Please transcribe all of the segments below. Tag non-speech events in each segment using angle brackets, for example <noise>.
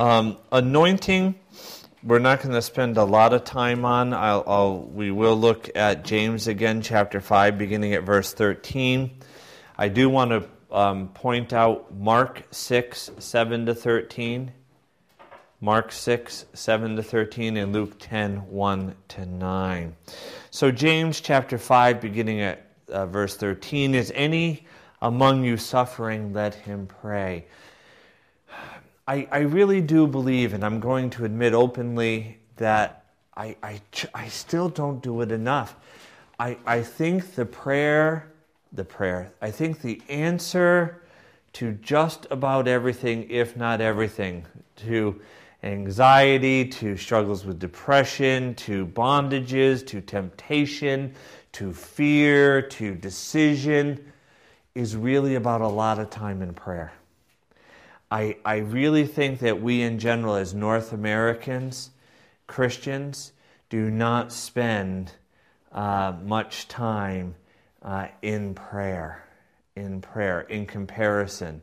Um, anointing, we're not going to spend a lot of time on. I'll, I'll, we will look at James again, chapter 5, beginning at verse 13. I do want to um, point out Mark 6, 7 to 13. Mark 6, 7 to 13, and Luke 10, 1 to 9. So, James chapter 5, beginning at uh, verse 13 Is any among you suffering? Let him pray. I, I really do believe, and I'm going to admit openly, that I, I, I still don't do it enough. I, I think the prayer, the prayer, I think the answer to just about everything, if not everything, to anxiety, to struggles with depression, to bondages, to temptation, to fear, to decision, is really about a lot of time in prayer. I, I really think that we, in general, as North Americans, Christians, do not spend uh, much time uh, in prayer, in prayer, in comparison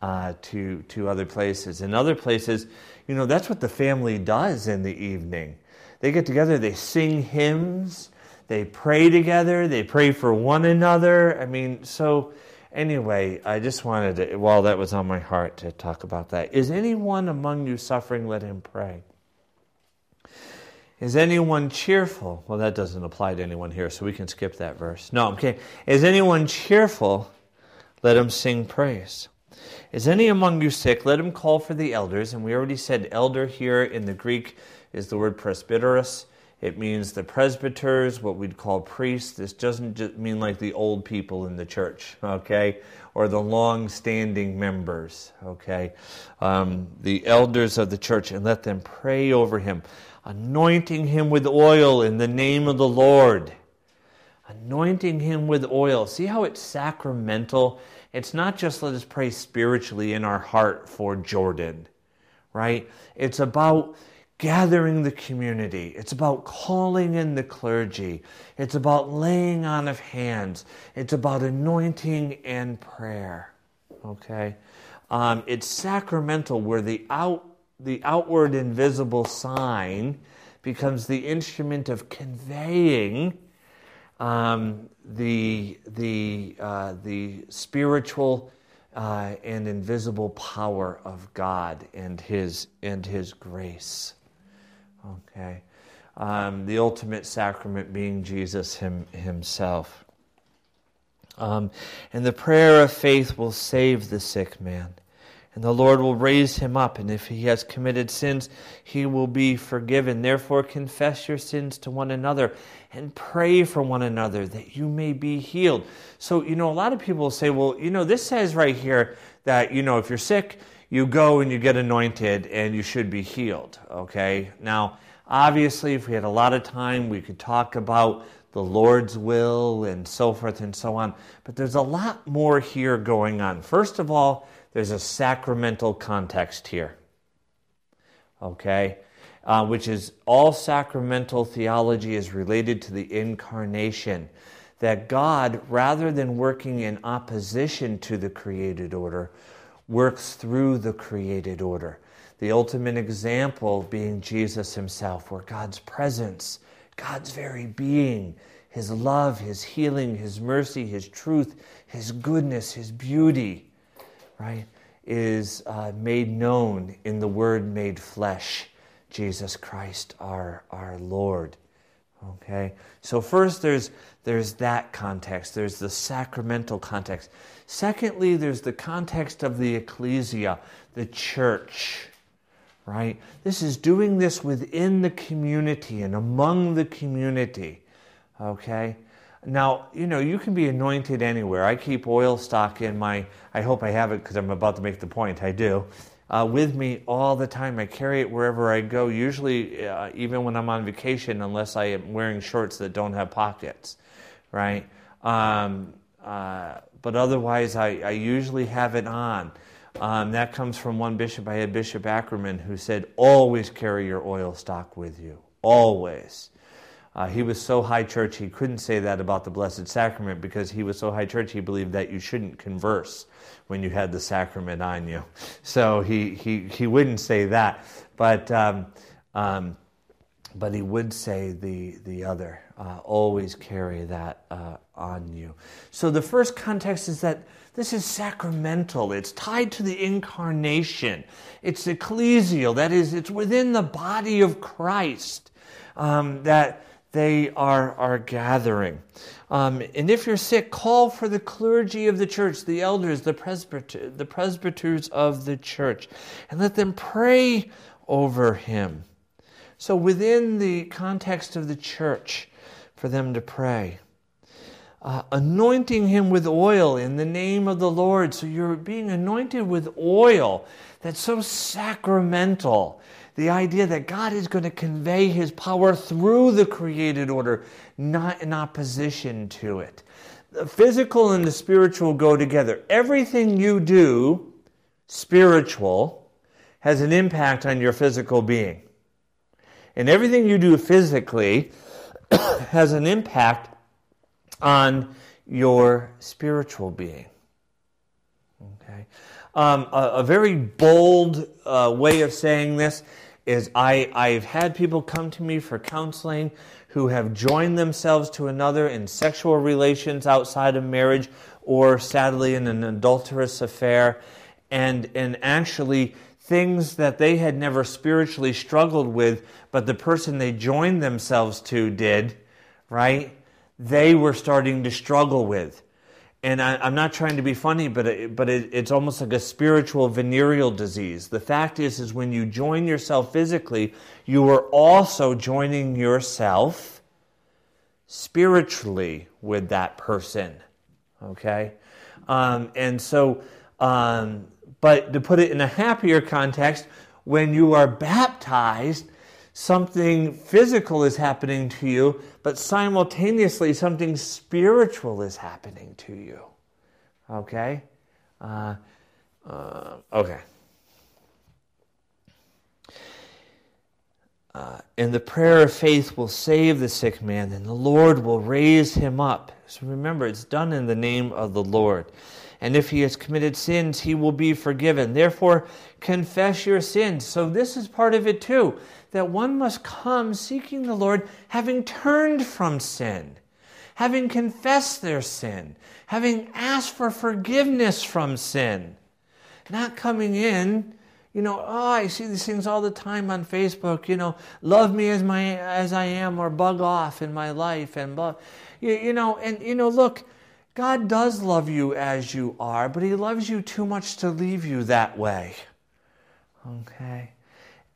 uh, to, to other places. In other places, you know, that's what the family does in the evening. They get together, they sing hymns, they pray together, they pray for one another. I mean, so Anyway, I just wanted to, while that was on my heart, to talk about that. Is anyone among you suffering? Let him pray. Is anyone cheerful? Well, that doesn't apply to anyone here, so we can skip that verse. No, okay. Is anyone cheerful? Let him sing praise. Is any among you sick? Let him call for the elders. And we already said elder here in the Greek is the word presbyteros. It means the presbyters, what we'd call priests. This doesn't just mean like the old people in the church, okay, or the long standing members, okay. Um, the elders of the church, and let them pray over him, anointing him with oil in the name of the Lord. Anointing him with oil. See how it's sacramental? It's not just let us pray spiritually in our heart for Jordan, right? It's about gathering the community. It's about calling in the clergy. It's about laying on of hands. It's about anointing and prayer. Okay? Um, it's sacramental where the, out, the outward invisible sign becomes the instrument of conveying um, the, the, uh, the spiritual uh, and invisible power of God and His, and His grace. Okay. Um, the ultimate sacrament being Jesus him, himself. Um, and the prayer of faith will save the sick man. And the Lord will raise him up, and if he has committed sins, he will be forgiven. Therefore, confess your sins to one another and pray for one another that you may be healed. So, you know, a lot of people say, well, you know, this says right here that, you know, if you're sick, you go and you get anointed and you should be healed. Okay? Now, obviously, if we had a lot of time, we could talk about the Lord's will and so forth and so on. But there's a lot more here going on. First of all, there's a sacramental context here. Okay? Uh, which is all sacramental theology is related to the incarnation. That God, rather than working in opposition to the created order, works through the created order. The ultimate example being Jesus himself, where God's presence, God's very being, his love, his healing, his mercy, his truth, his goodness, his beauty, right, is uh, made known in the Word made flesh, Jesus Christ, our, our Lord. Okay? So, first, there's, there's that context, there's the sacramental context. Secondly, there's the context of the ecclesia, the church, right? This is doing this within the community and among the community, okay? Now, you know, you can be anointed anywhere. I keep oil stock in my, I hope I have it because I'm about to make the point. I do. Uh, with me all the time. I carry it wherever I go, usually uh, even when I'm on vacation, unless I am wearing shorts that don't have pockets, right? Um, uh, but otherwise, I, I usually have it on. Um, that comes from one bishop. I had Bishop Ackerman who said, always carry your oil stock with you. Always. Uh, he was so high church he couldn't say that about the Blessed Sacrament because he was so high church he believed that you shouldn't converse when you had the sacrament on you. <laughs> So he, he, he wouldn't say that. But, um, um, but he would say the, the other. Uh, always carry that uh, on you. So the first context is that this is sacramental. It's tied to the incarnation. It's ecclesial. That is, it's within the body of Christ um, that they are, are gathering. Um, and if you're sick, call for the clergy of the church, the elders, the, presbyter, the presbyters of the church, and let them pray over him. So, within the context of the church, for them to pray. Uh, anointing him with oil in the name of the Lord. So you're being anointed with oil that's so sacramental the idea that God is going to convey his power through the created order, not in opposition to it. The physical and the spiritual go together. Everything you do, spiritual, has an impact on your physical being. And everything you do physically <coughs> has an impact on your spiritual being. Okay? Um, a, a, very bold uh, way of saying this is I, I've had people come to me for counseling who have joined themselves to another in sexual relations outside of marriage or sadly in an adulterous affair and, and actually things that they had never spiritually struggled with but the person they joined themselves to did right they were starting to struggle with and I, am not trying to be funny, but it, but it, it's almost like a spiritual venereal disease. The fact is, is when you join yourself physically, you are also joining yourself spiritually with that person. Okay, um, and so, um, but to put it in a happier context, when you are baptized, something physical is happening to you, but simultaneously something spiritual is happening to you. Okay? Uh, uh, okay. Uh, and the prayer of faith will save the sick man, and the Lord will raise him up. So remember, it's done in the name of the Lord. And if he has committed sins, he will be forgiven. Therefore, confess your sins. So, this is part of it too that one must come seeking the Lord, having turned from sin, having confessed their sin, having asked for forgiveness from sin, not coming in. You know, oh, I see these things all the time on Facebook. You know, love me as my as I am, or bug off in my life, and blah. You, you know, and you know, look, God does love you as you are, but He loves you too much to leave you that way. Okay.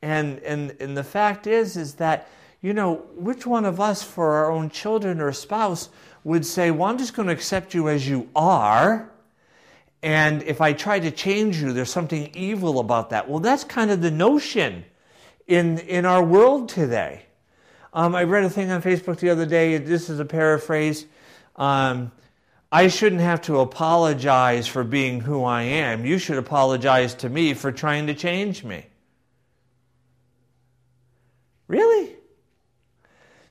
And, and, and the fact is, is that, you know, which one of us for our own children or spouse would say, well, I'm just going to accept you as you are. And if I try to change you, there's something evil about that. Well, that's kind of the notion in, in our world today. Um, I read a thing on Facebook the other day. This is a paraphrase. Um, I shouldn't have to apologize for being who I am. You should apologize to me for trying to change me. Really?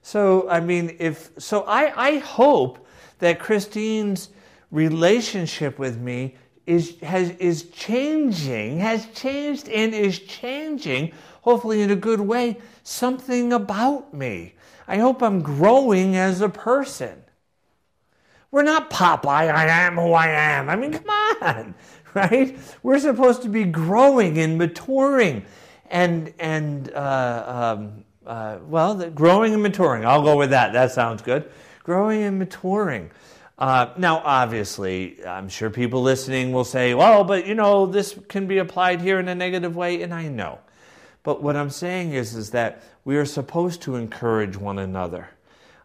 So, I mean, if so, I, I hope that Christine's relationship with me is has is changing, has changed and is changing, hopefully in a good way, something about me. I hope I'm growing as a person. We're not Popeye, I am who I am. I mean, come on, <laughs> right? We're supposed to be growing and maturing and and uh, um, uh, well, the growing and maturing. I'll go with that. That sounds good. Growing and maturing. Uh, now, obviously, I'm sure people listening will say, well, but you know, this can be applied here in a negative way, and I know. But what I'm saying is, is that we are supposed to encourage one another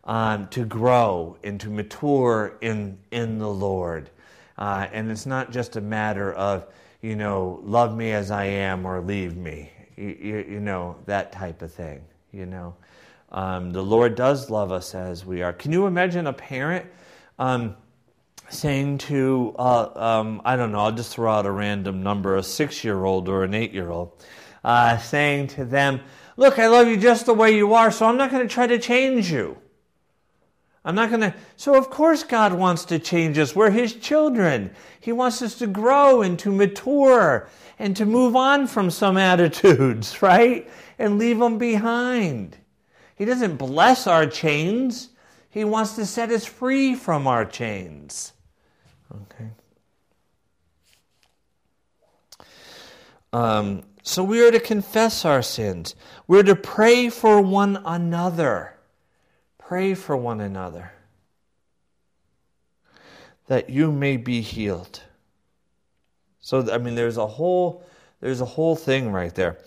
um, to grow and to mature in, in the Lord. Uh, and it's not just a matter of, you know, love me as I am or leave me, you, you, you know, that type of thing you know. Um, the Lord does love us as we are. Can you imagine a parent um, saying to, uh, um, I don't know, I'll just throw out a random number, a six year old or an eight year old, uh, saying to them, Look, I love you just the way you are, so I'm not going to try to change you. I'm not going to. So, of course, God wants to change us. We're His children. He wants us to grow and to mature and to move on from some <laughs> attitudes, right? And leave them behind. He doesn't bless our chains, He wants to set us free from our chains. Okay. Um, so we are to confess our sins. We're to pray for one another. Pray for one another that you may be healed. So I mean, there's a whole there's a whole thing right there.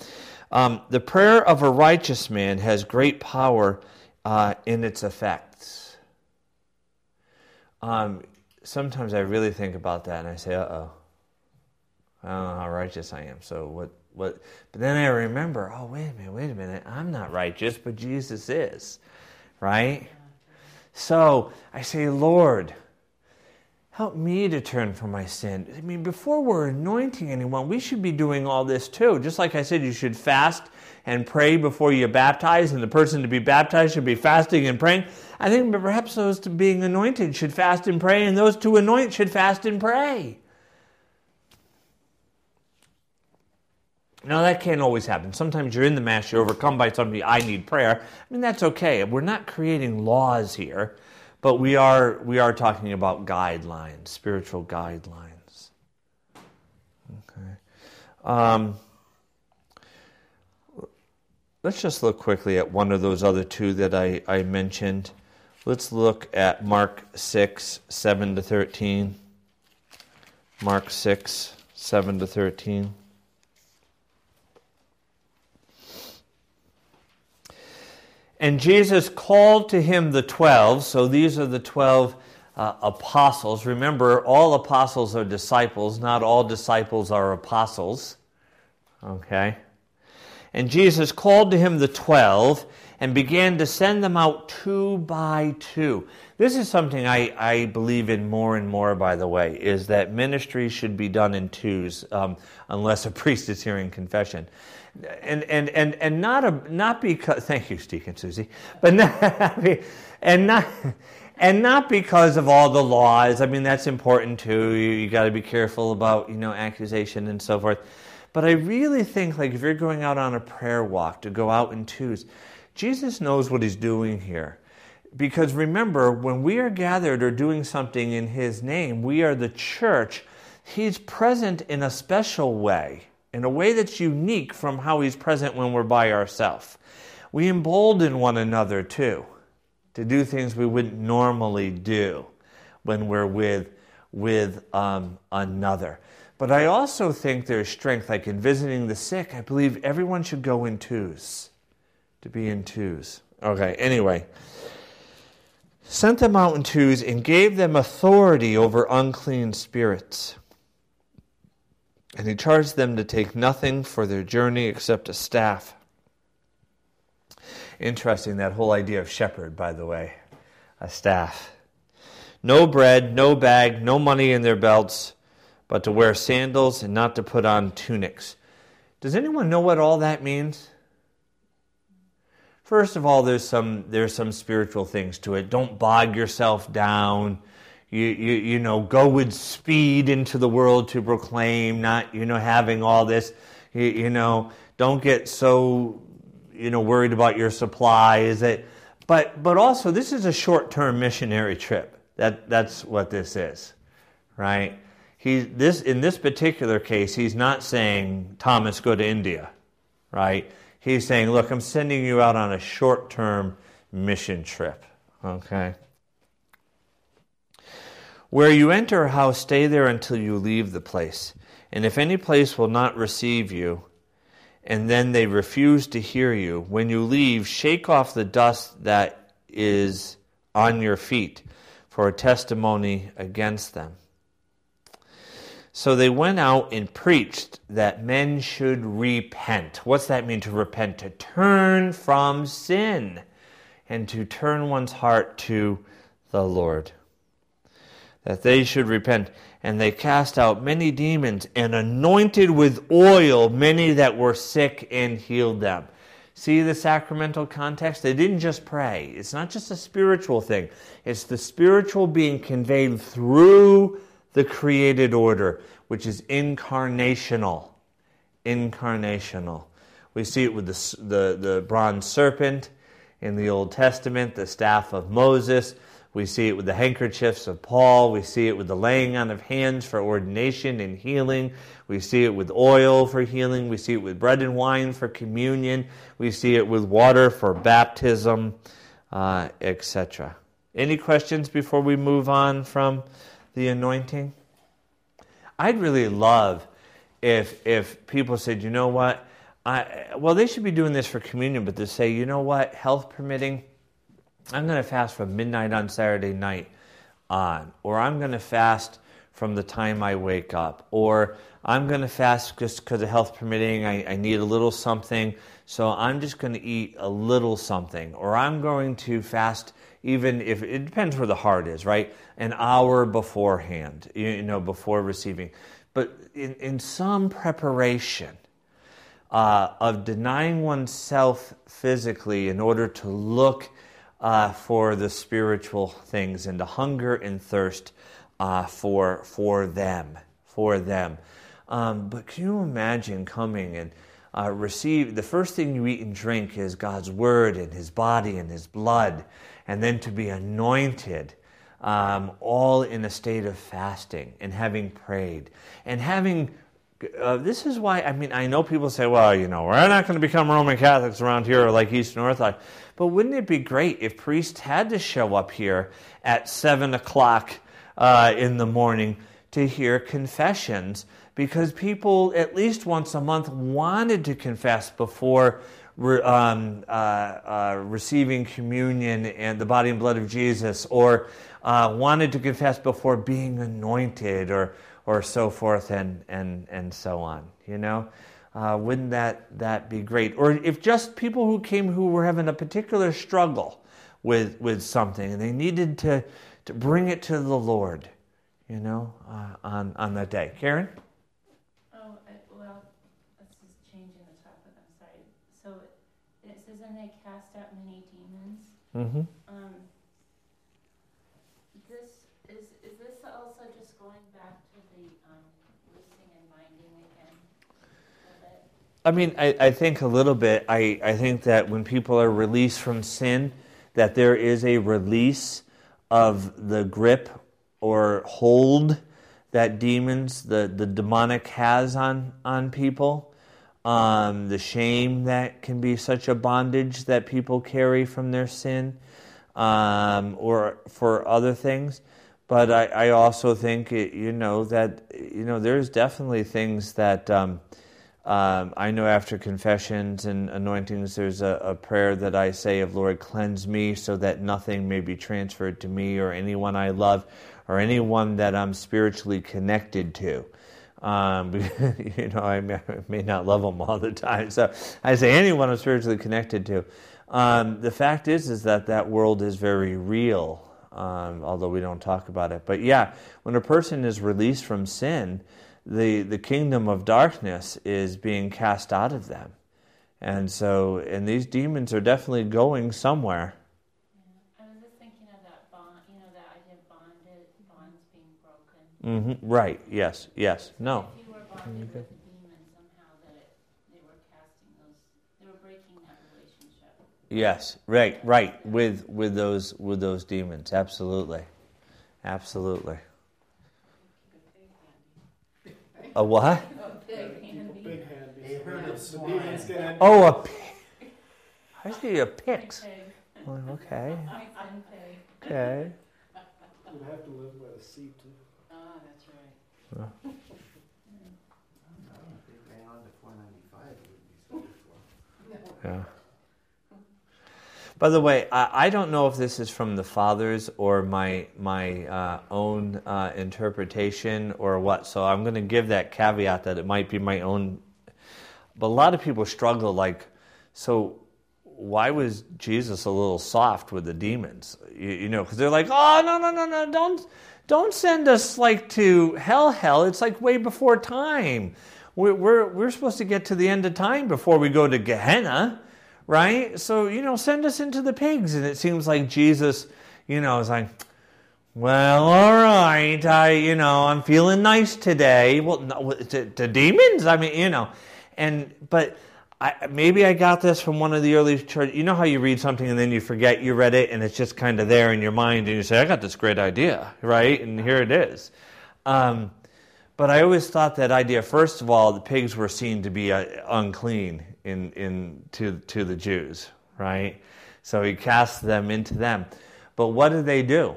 Um, the prayer of a righteous man has great power uh, in its effects. Um, sometimes I really think about that and I say, "Uh oh, I don't know how righteous I am." So what? What? But then I remember, oh wait a minute, wait a minute, I'm not righteous, but Jesus is right? So I say, Lord, help me to turn from my sin. I mean, before we're anointing anyone, we should be doing all this too. Just like I said, you should fast and pray before you baptize, and the person to be baptized should be fasting and praying. I think perhaps those to being anointed should fast and pray, and those to anoint should fast and pray. Now, that can't always happen. Sometimes you're in the Mass, you're overcome by somebody, I need prayer. I mean, that's okay. We're not creating laws here, but we are, we are talking about guidelines, spiritual guidelines. Okay. Um, let's just look quickly at one of those other two that I, I mentioned. Let's look at Mark 6, 7 to 13. Mark 6, 7 to 13. And Jesus called to him the twelve. So these are the twelve uh, apostles. Remember, all apostles are disciples, not all disciples are apostles. Okay? And Jesus called to him the twelve and began to send them out two by two. This is something I, I believe in more and more, by the way, is that ministry should be done in twos, um, unless a <laughs> priest is hearing confession and and and and not a not because thank you, Steve and Susie, but not, and not and not because of all the laws. I mean, that's important too. You, you got to be careful about you know accusation and so forth. But I really think like if you're going out on a prayer walk to go out in twos, Jesus knows what he's doing here. Because remember, when we are gathered or doing something in his name, we are the church. He's present in a special way in a way that's unique from how He's present when we're by ourselves. We embolden one another too to do things we wouldn't normally do when we're with, with um, another. But I also think there's strength, like in visiting the sick, I believe everyone should go in twos, to be in twos. Okay, anyway. Sent them out in twos and gave them authority over unclean spirits. And he charged them to take nothing for their journey except a staff. Interesting, that whole idea of shepherd, by the way. A staff. No bread, no bag, no money in their belts, but to wear sandals and not to put on tunics. Does anyone know what all that means? First of all, there's some, there's some spiritual things to it. Don't bog yourself down you, you, you know, go with speed into the world to proclaim, not, you know, having all this, you, you know, don't get so, you know, worried about your supply. Is it? But, but also, this is a short term missionary trip. That, that's what this is, right? He, this, in this particular case, he's not saying, Thomas, go to India, right? He's saying, look, I'm sending you out on a short term mission trip, okay? Where you enter a house, stay there until you leave the place. And if any place will not receive you, and then they refuse to hear you, when you leave, shake off the dust that is on your feet for a testimony against them. So they went out and preached that men should repent. What's that mean to repent? To turn from sin and to turn one's heart to the Lord that they should repent. And they cast out many demons and anointed with oil many that were sick and healed them. See the sacramental context? They didn't just pray. It's not just a spiritual thing, it's the spiritual being conveyed through the created order, which is incarnational. Incarnational. We see it with the, the, the bronze serpent in the Old Testament, the staff of Moses. We see it with the handkerchiefs of Paul. We see it with the laying on of hands for ordination and healing. We see it with oil for healing. We see it with bread and wine for communion. We see it with water for baptism, uh, etc. Any questions before we move on from the anointing? I'd really love if if people said, you know what, I, well, they should be doing this for communion, but to say, you know what, health permitting I'm going to fast from midnight on Saturday night on, or I'm going to fast from the time I wake up, or I'm going to fast just because of health permitting. I, I, need a little something, so I'm just going to eat a little something, or I'm going to fast even if it depends where the heart is, right? An hour beforehand, you know, before receiving. But in, in some preparation, uh, of denying oneself physically in order to look uh, for the spiritual things and to hunger and thirst uh, for, for them, for them. Um, but can you imagine coming and uh, receive the first thing you eat and drink is God's word and His body and His blood, and then to be anointed. Um, all in a state of fasting and having prayed and having uh, this is why I mean I know people say, well, you know, we're not going to become Roman Catholics around here or like Eastern Orthodox. But wouldn't it be great if priests had to show up here at seven o'clock uh, in the morning to hear confessions? Because people, at least once a month, wanted to confess before um, uh, uh, receiving communion and the body and blood of Jesus, or uh, wanted to confess before being anointed, or or so forth and and and so on. You know. Uh, wouldn't that, that be great? Or if just people who came who were having a particular struggle with, with something and they needed to, to bring it to the Lord, you know, uh, on, on that day. Karen? Oh, well, this is changing the topic. I'm sorry. So it says, and they cast out many demons. Mm-hmm. I mean, I, I think a little bit. I, I think that when people are released from sin, that there is a release of the grip or hold that demons, the, the demonic has on, on people. Um, the shame that can be such a bondage that people carry from their sin um, or for other things. But I, I also think, you know, that, you know, there's definitely things that. Um, um, I know after confessions and anointings, there's a, a, prayer that I say of Lord, cleanse me so that nothing may be transferred to me or anyone I love or anyone that I'm spiritually connected to. Um, <laughs> you know, I may, I may, not love them all the time. So I say anyone I'm spiritually connected to. Um, the fact is, is that that world is very real, um, although we don't talk about it. But yeah, when a person is released from sin, the, the kingdom of darkness is being cast out of them. And so, and these demons are definitely going somewhere. Yeah. I was just thinking of that bond, you know, that idea of bonded, bonds being broken. Mm-hmm. Right, yes, yes, no. If you were bonded okay. with a demon, somehow that they were casting those, they were breaking that relationship. Yes, right, right, with, with, those, with those demons, absolutely. Absolutely. A what? A pig handy. Oh, a pig. I see a pix. Okay. Okay. Would have to live by the sea too. Ah, that's right. Yeah. Yeah. By the way, I, I, don't know if this is from the fathers or my my uh, own uh, interpretation or what. So I'm going to give that caveat that it might be my own. But a lot of people struggle like, so why was Jesus a little soft with the demons? You, you know, because they're like, oh no no no no don't don't send us like to hell hell. It's like way before time. We're, we're, we're supposed to get to the end of time before we go to Gehenna right? So, you know, send us into the pigs. And it seems like Jesus, you know, is like, well, all right, I, you know, I'm feeling nice today. Well, no, to, to demons? I mean, you know, and, but I, maybe I got this from one of the early church. You know how you read something and then you forget you read it and it's just kind of there in your mind and you say, I got this great idea, right? And here it is. Um, but I always thought that idea, first of all, the pigs were seen to be uh, unclean in, in, to, to the Jews, right? So he cast them into them. But what did they do?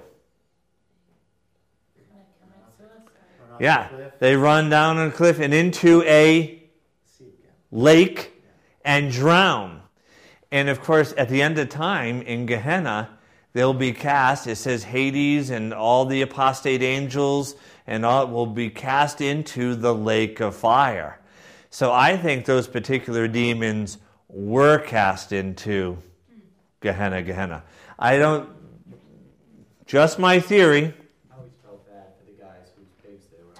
Yeah, they run down a cliff and into a lake and drown. And of course, at the end of time in Gehenna, they'll be cast. It says Hades and all the apostate angels and all will be cast into the lake of fire. So I think those particular demons were cast into Gehenna, Gehenna. I don't, just my theory. I always felt bad for the guys whose kids they were.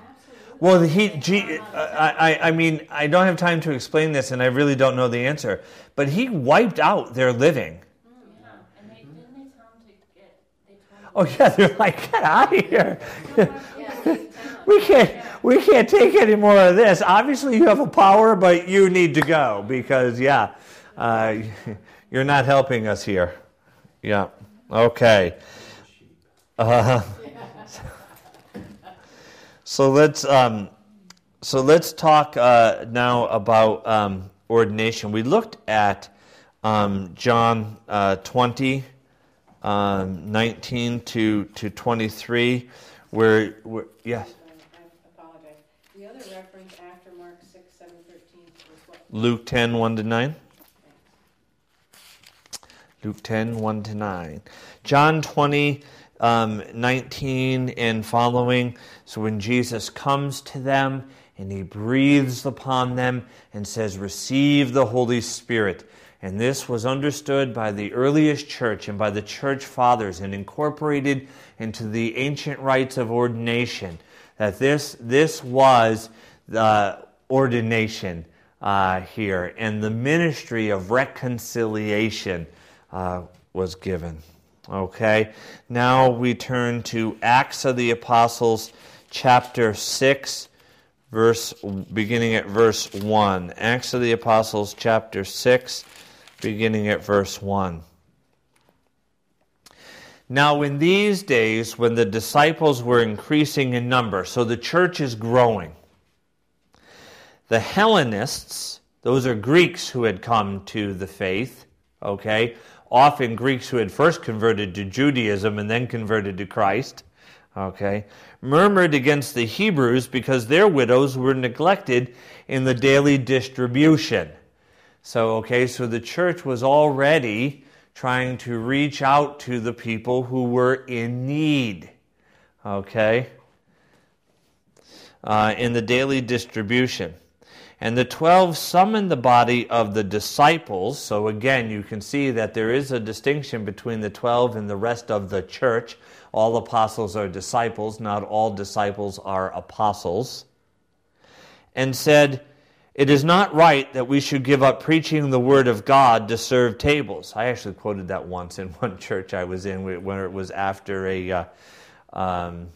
Well, the he, G, I, I mean, I don't have time to explain this, and I really don't know the answer. But he wiped out their living. Oh yeah, they're like, get out of here. We can't, we can't take any more of this. Obviously, you have a power, but you need to go because, yeah, uh, <laughs> you're not helping us here. Yeah. Okay. Uh, <laughs> so let's um, so let's talk uh, now about um, ordination. We looked at um, John uh, 20, um, 19 to, to 23, where, where yes. I apologize. The other reference after Mark 6, 7, 13 was what? Luke 10, 1 to 9. Luke 10, 1 to 9. John 20, um, 19 and following. So when Jesus comes to them and he breathes upon them and says, Receive the Holy Spirit. And this was understood by the earliest church and by the church fathers and incorporated into the ancient rites of ordination. That this, this was the ordination uh, here, and the ministry of reconciliation uh, was given. Okay, now we turn to Acts of the Apostles, chapter 6, verse, beginning at verse 1. Acts of the Apostles, chapter 6, beginning at verse 1. Now, in these days, when the disciples were increasing in number, so the church is growing, the Hellenists, those are Greeks who had come to the faith, okay, often Greeks who had first converted to Judaism and then converted to Christ, okay, murmured against the Hebrews because their widows were neglected in the daily distribution. So, okay, so the church was already trying to reach out to the people who were in need, okay, uh, in the daily distribution. And the twelve summoned the body of the disciples. So again, you can see that there is a distinction between the twelve and the rest of the church. All apostles are disciples, not all disciples are apostles. And said, It is not right that we should give up preaching the word of God to serve tables. I actually quoted that once in <laughs> one church I was in where it was after a. Uh, um,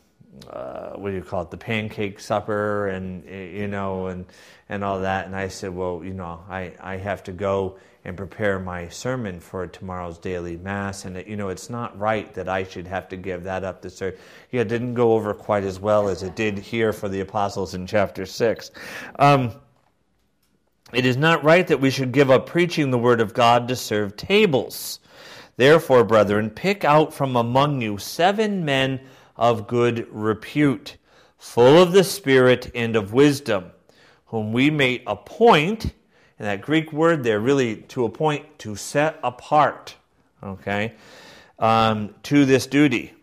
uh, what do you call it, the pancake supper, and you know, and and all that. And I said, well, you know, I I have to go and prepare my sermon for tomorrow's daily mass, and you know, it's not right that I should have to give that up to serve. Yeah, it didn't go over quite as well as it did here for the apostles in chapter six. Um, it is not right that we should give up preaching the word of God to serve tables. Therefore, brethren, pick out from among you seven men of good repute, full of the Spirit and of wisdom, whom we may appoint, and that Greek word there really to appoint, to set apart, okay, um, to this duty.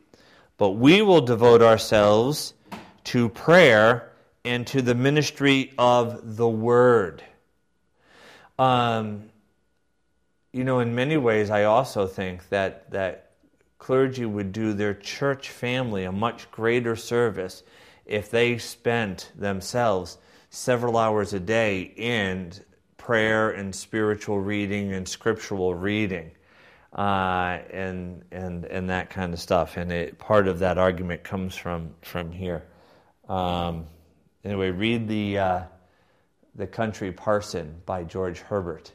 But we will devote ourselves to prayer and to the ministry of the word. Um, you know, in many ways, I also think that that clergy would do their church family a much greater service if they spent themselves several hours a day in prayer and spiritual reading and scriptural reading uh, and, and, and that kind of stuff. And it, part of that argument comes from, from here. Um, anyway, read the, uh, the Country Parson by George Herbert.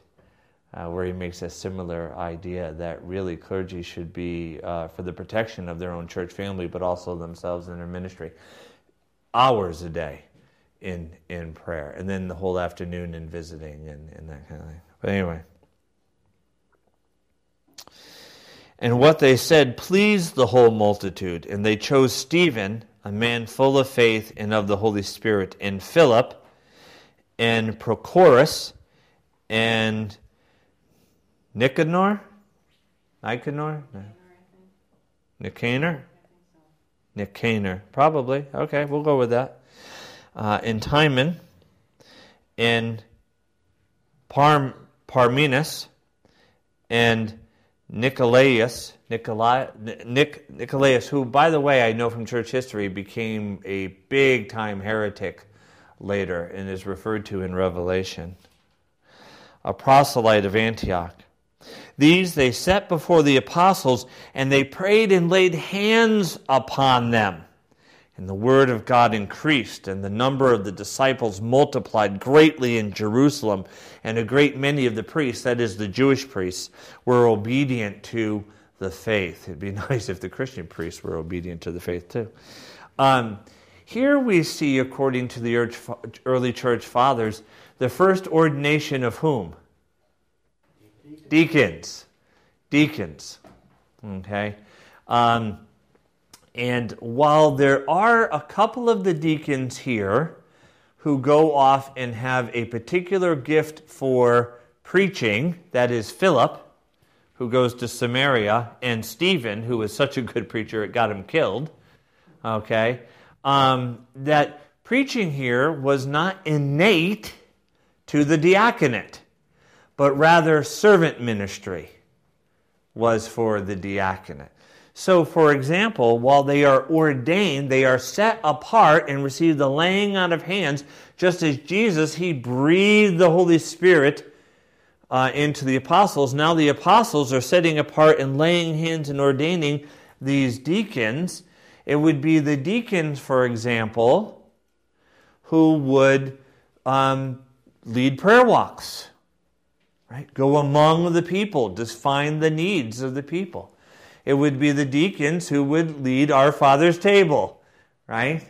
Uh, where he makes a similar idea that really clergy should be uh, for the protection of their own church family, but also themselves in their ministry, hours a day in in prayer, and then the whole afternoon in visiting and, and that kind of thing. But anyway. And what they said pleased the whole multitude, and they chose Stephen, a man full of faith and of the Holy Spirit, and Philip, and Prochorus, and Nicanor? Nicanor? Nicanor? Nicanor. Probably. Okay, we'll go with that. Uh, and Timon, Parm, Parmenas, and Nicolaus, Nicolai, Nic, Nicolaus, who, by the way, I know from church history, became a big time heretic later and is referred to in Revelation. A proselyte of Antioch. These they set before the apostles, and they prayed and laid hands upon them. And the word of God increased, and the number of the disciples multiplied greatly in Jerusalem. And a great many of the priests, that is, the Jewish priests, were obedient to the faith. It'd be <laughs> nice if the Christian priests were obedient to the faith too. Um, here we see, according to the early church fathers, the first ordination of whom? Deacons. Deacons. Okay? Um, and while there are a couple of the deacons here who go off and have a particular gift for preaching, that is Philip, who goes to Samaria, and Stephen, who was such a good preacher it got him killed, okay, um, that preaching here was not innate to the diaconate, but rather servant ministry was for the diaconate. So, for example, while they are ordained, they are set apart and receive the laying on of hands, just as Jesus, he breathed the Holy Spirit uh, into the apostles. Now the apostles are setting apart and laying hands and ordaining these deacons. It would be the deacons, for example, who would um, lead prayer walks, right? Go among the people, just find the needs of the people it would be the deacons who would lead our Father's table, right?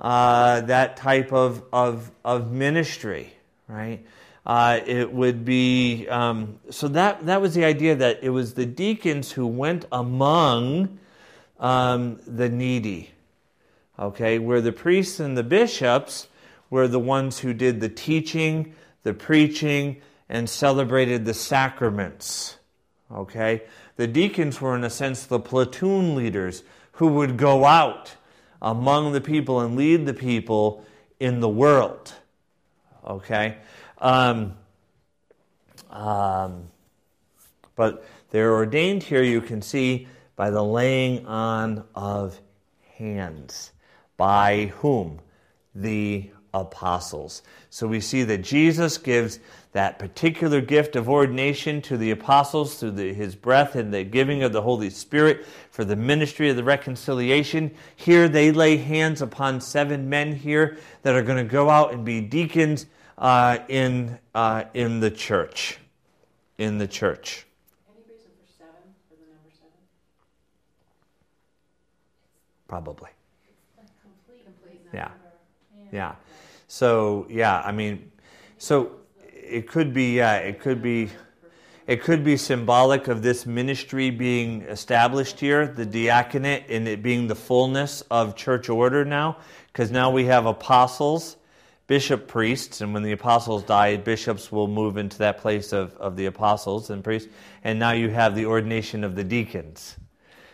Uh, that type of, of, of ministry, right? Uh, it would be, um, so that, that was the idea that it was the deacons who went among um, the needy, okay? Where the priests and the bishops were the ones who did the teaching, the preaching, and celebrated the sacraments, okay? The deacons were, in a sense, the platoon leaders who would go out among the people and lead the people in the world. Okay? Um, um, but they're ordained here, you can see, by the laying on of hands. By whom? The apostles. So we see that Jesus gives that particular gift of ordination to the apostles through the, his breath and the giving of the Holy Spirit for the ministry of the reconciliation. Here they lay hands upon seven men here that are going to go out and be deacons uh, in, uh, in the church. In the church. Any reason for seven, for the number seven? Probably. Complete. Complete Yeah. Yeah. So, yeah, I mean, so it could be, yeah, it could be, it could be symbolic of this ministry being established here, the diaconate, and it being the fullness of church order now, because now we have apostles, bishop priests, and when the apostles died, bishops will move into that place of, of the apostles and priests, and now you have the ordination of the deacons.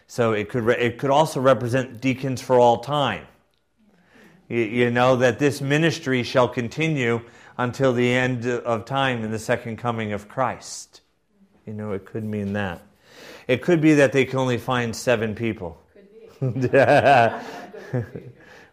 So it could, re- it could also represent deacons for all time. You, know, that this ministry shall continue until the end of time in the second coming of Christ. You know, it could mean that. It could be that they can only find seven people. <laughs>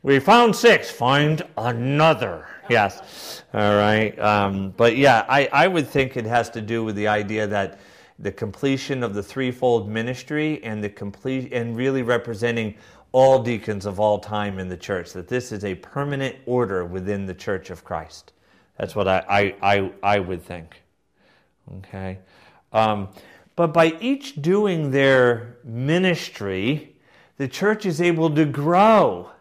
We found six. Find another. Yes. All right. Um, but yeah, I, I would think it has to do with the idea that the completion of the threefold ministry and the complete and really representing all deacons of all time in the church. That this is a permanent order within the church of Christ. That's what I I, I, I would think. Okay. Um, but by each doing their ministry, the church is able to grow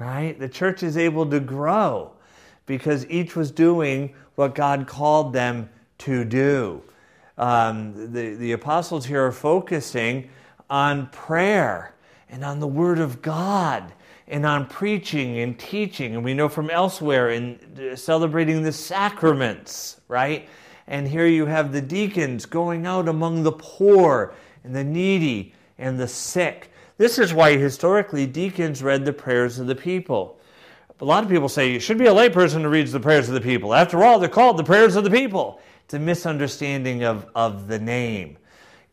right? The church is able to grow because each was doing what God called them to do. Um, the, the apostles here are focusing on prayer and on the Word of God and on preaching and teaching. And we know from elsewhere in uh, celebrating the sacraments, right? And here you have the deacons going out among the poor and the needy and the sick this is why historically deacons read the prayers of the people. A lot of people say you should be a layperson who reads the prayers of the people. After all, they're called the prayers of the people. It's a misunderstanding of, of the name.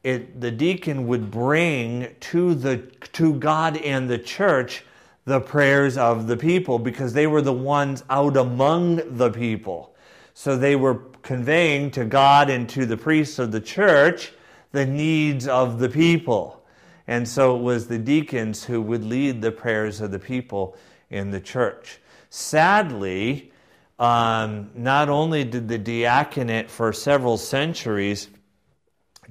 It, the deacon would bring to, the, to God and the church the prayers of the people because they were the ones out among the people. So they were conveying to God and to the priests of the church the needs of the people. And so it was the deacons who would lead the prayers of the people in the church. Sadly, um, not only did the diaconate for several centuries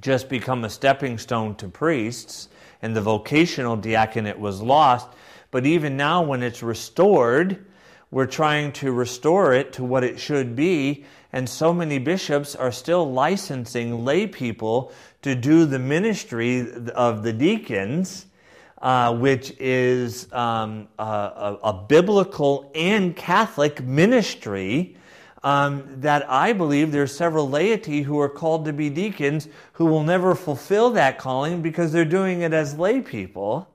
just become a stepping stone to priests, and the vocational diaconate was lost, but even now, when it's restored, we're trying to restore it to what it should be, and so many bishops are still licensing lay people to do the ministry of the deacons, uh, which is um, a, a, biblical and Catholic ministry. Um, that I believe there's several laity who are called to be deacons who will never fulfill that calling because they're doing it as lay people.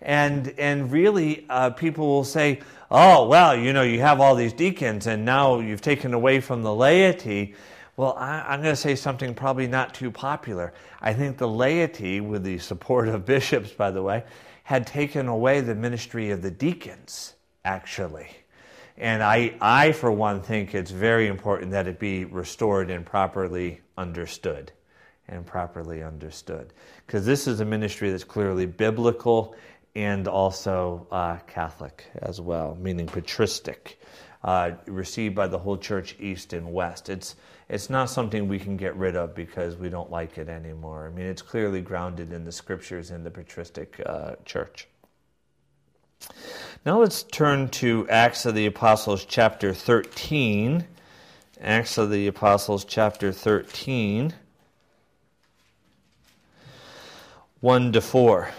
And, and really, uh, people will say, oh, well, you know, you have all these deacons and now you've taken away from the laity. Well, I, am going to say something probably not too popular. I think the laity, with the support of <laughs> bishops, by the way, had taken away the ministry of the deacons, actually. And I, I, for one, think it's very important that it be restored and properly understood. And properly understood. Because this is a ministry that's clearly biblical and also uh, Catholic as well, meaning patristic, uh, received by the whole church, east and west. It's it's not something we can get rid of because we don't like it anymore. I mean, it's clearly grounded in the scriptures in the patristic uh, church. Now let's turn to Acts of the Apostles, chapter 13. Acts of the Apostles, chapter 13, 1 to 4.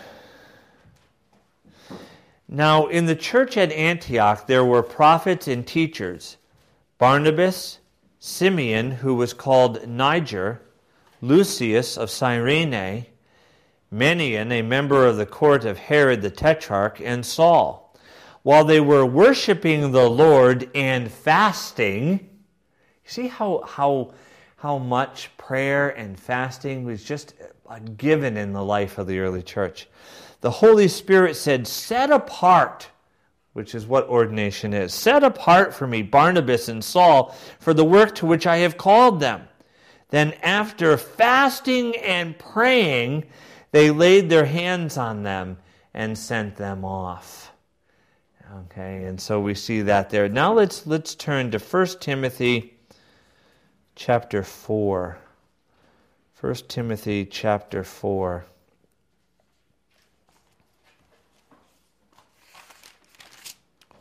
Now, in the church at Antioch, there were prophets and teachers Barnabas, Simeon, who was called Niger, Lucius of Cyrene, Manaen, a member of the court of Herod the Tetrarch, and Saul. While they were worshiping the Lord and fasting, see how, how, how much prayer and fasting was just given in the life of the early church. The Holy Spirit said, Set apart which is what ordination is. Set apart for me Barnabas and Saul for the work to which I have called them. Then, after fasting and praying, they laid their hands on them and sent them off. Okay, and so we see that there. Now let's let's turn to 1 Timothy chapter 4. 1 Timothy chapter 4.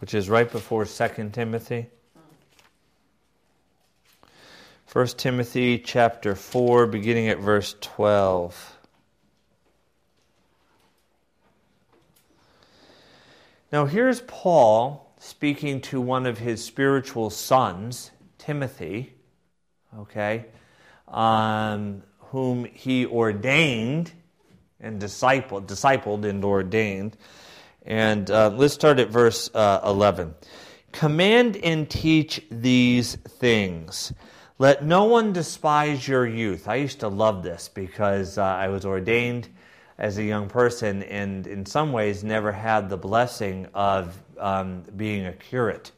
which is right before 2 Timothy. 1 Timothy chapter 4 beginning at verse 12. Now here's Paul speaking to one of his spiritual sons, Timothy, okay, um, whom he ordained and discipled, discipled and ordained. And uh, let's start at verse uh, 11. Command and teach these things. Let no one despise your youth. I used to love this because uh, I was ordained as a young person, and in some ways never had the blessing of um, being a curate.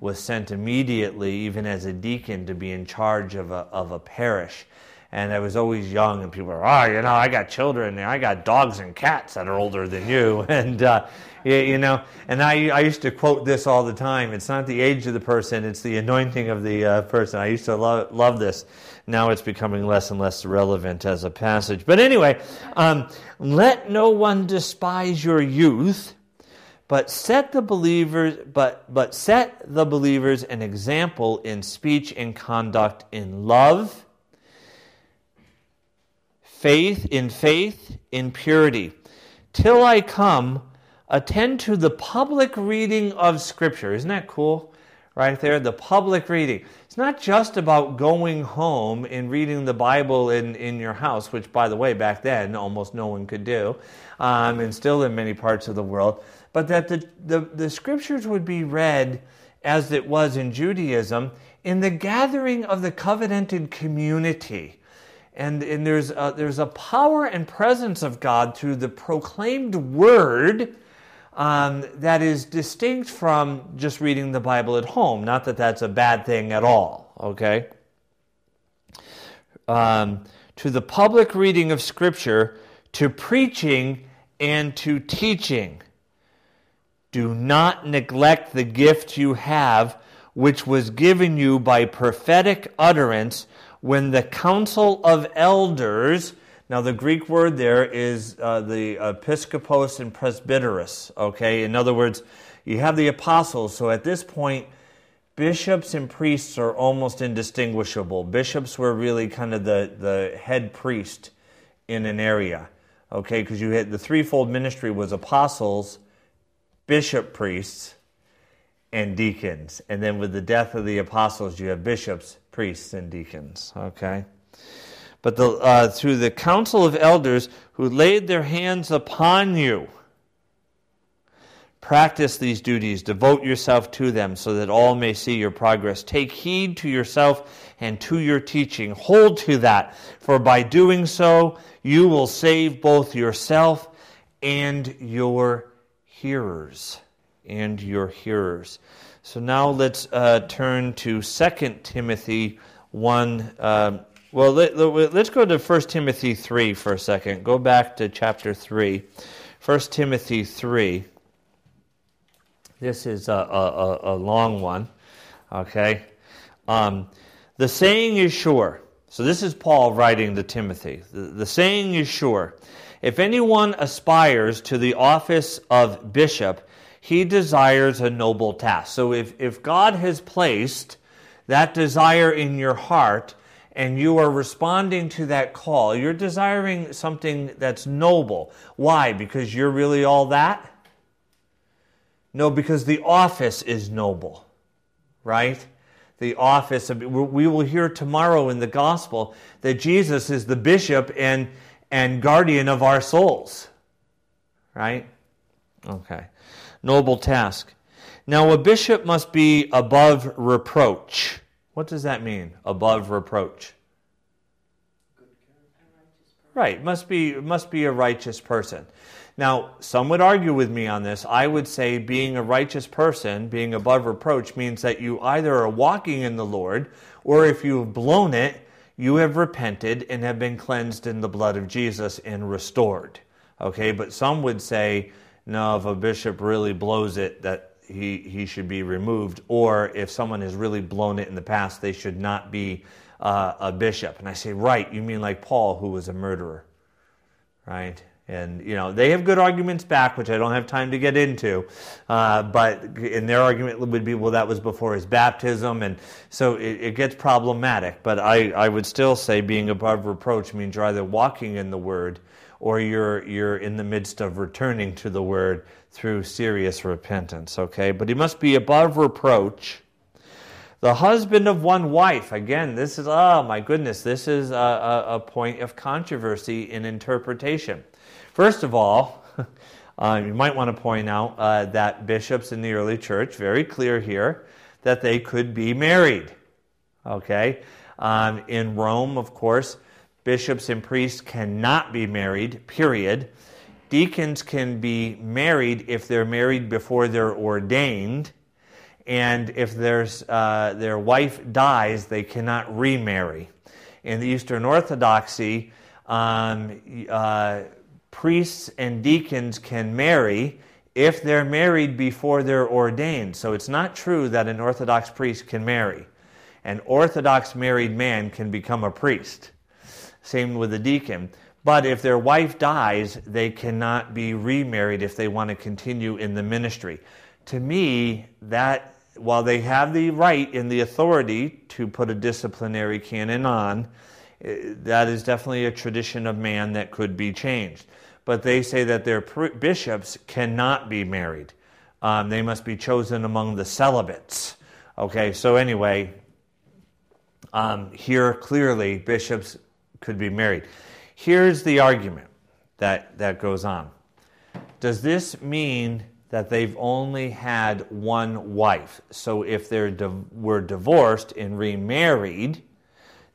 Was sent immediately, even as a deacon, to be in charge of a, of a parish. And I was always young, and people were, oh, you know, I got children, and I got dogs and cats that are older than you. <laughs> And, uh, you know, and I, I used to quote this all the time. It's not the age of the person, it's the anointing of the uh, person. I used to love, love this. Now it's becoming less and less relevant as a passage. But anyway, um, let no one despise your youth, but set the believers, but, but set the believers an example in speech and conduct, in love, faith, in faith, in purity. Till I come, attend to the public reading of Scripture. Isn't that cool? Right there, the public reading. It's not just about going home and reading the Bible in, in your house, which, by the way, back then almost no one could do, um, and still in many parts of the world, but that the, the, the Scriptures would be read as it was in Judaism in the gathering of the covenanted community. And, and there's, a, there's a power and presence of God through the proclaimed word um, that is distinct from just reading the Bible at home. Not that that's a bad thing at all, okay? Um, to the public reading of Scripture, to preaching, and to teaching. Do not neglect the gift you have, which was given you by prophetic utterance when the council of elders now, the Greek word there is uh, the episkopos and presbyteros, okay? In other words, you have the apostles, so at this point, bishops and priests are almost indistinguishable. Bishops were really kind of the, the head priest in an area, okay? Because you had the threefold ministry was apostles, bishop priests, and deacons. And then with the death of the apostles, you have bishops, priests, and deacons, okay? But the, uh, through the council of elders who laid their hands upon you. Practice these duties, devote yourself to them so that all may see your progress. Take heed to yourself and to your teaching. Hold to that, for by doing so, you will save both yourself and your hearers. And your hearers. So now let's uh, turn to 2 Timothy 1. Uh, well, let, us go to 1 Timothy 3 for a second. Go back to chapter 3. 1 Timothy 3. This is a, a, a long one. Okay? Um, the saying is sure. So this is Paul writing to Timothy. The, the saying is sure. If anyone aspires to the office of bishop, he desires a noble task. So if, if God has placed that desire in your heart, and you are responding to that call. You're desiring something that's noble. Why? Because you're really all that? No, because the office is noble, right? The office, of, we will hear tomorrow in the gospel that Jesus is the bishop and, and guardian of our souls, right? Okay. Noble task. Now, a bishop must be above reproach. What does that mean? Above reproach. Right, must be must be a righteous person. Now, some would argue with me on this. I would say being a righteous person, being above reproach, means that you either are walking in the Lord, or if you've blown it, you have repented and have been cleansed in the blood of Jesus and restored. Okay, but some would say, no, if a bishop really blows it, that he, he should be removed, or if someone has really blown it in the past, they should not be uh, a bishop. And I say, right, you mean like Paul, who was a murderer, right? And, you know, they have good arguments back, which I don't have time to get into. Uh, but in their argument would be, well, that was before his baptism. And so it, it, gets problematic. But I, I would still say being above reproach means you're either walking in the word or you're, you're in the midst of returning to the word through serious repentance, okay? But he must be above reproach the husband of one wife. Again, this is, oh my goodness, this is a, a, a point of controversy in interpretation. First of all, <laughs> uh, you might want to point out uh, that bishops in the early church, very clear here, that they could be married. Okay? Um, in Rome, of course, bishops and priests cannot be married, period. Deacons can be married if they're married before they're ordained. And if there's, uh, their wife dies, they cannot remarry. In the Eastern Orthodoxy, um, uh, priests and deacons can marry if they're married before they're ordained. So it's not true that an Orthodox priest can marry. An Orthodox married man can become a priest. Same with the deacon. But if their wife dies, they cannot be remarried if they want to continue in the ministry. To me, that while they have the right and the authority to put a disciplinary canon on, eh, that is definitely a tradition of man that could be changed. But they say that their bishops cannot be married. Um, they must be chosen among the celibates. Okay, so anyway, um, here clearly bishops could be married. Here's the argument that, that goes on. Does this mean that they've only had one wife? So if they were divorced and remarried,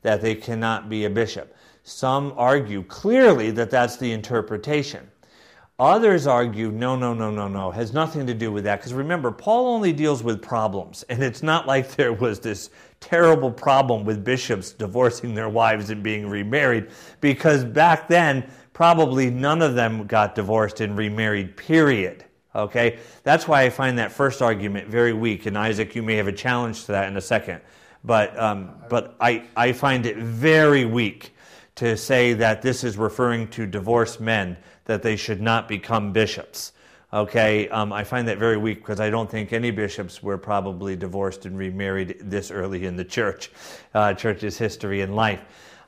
that they cannot be a bishop. Some argue clearly that that's the interpretation. Others argue, no, no, no, no, no, has nothing to do with that. Because remember, Paul only deals with problems. And it's not like there was this terrible problem with bishops divorcing their wives and being remarried, because back then, probably none of them got divorced and remarried, period. Okay? That's why I find that first argument very weak. And Isaac, you may have a challenge to that in a second. But, um, but I, I find it very weak to say that this is referring to divorced men, that they should not become bishops. Okay, um, I find that very weak because I don't think any bishops were probably divorced and remarried this early in the church, uh, church's history and life.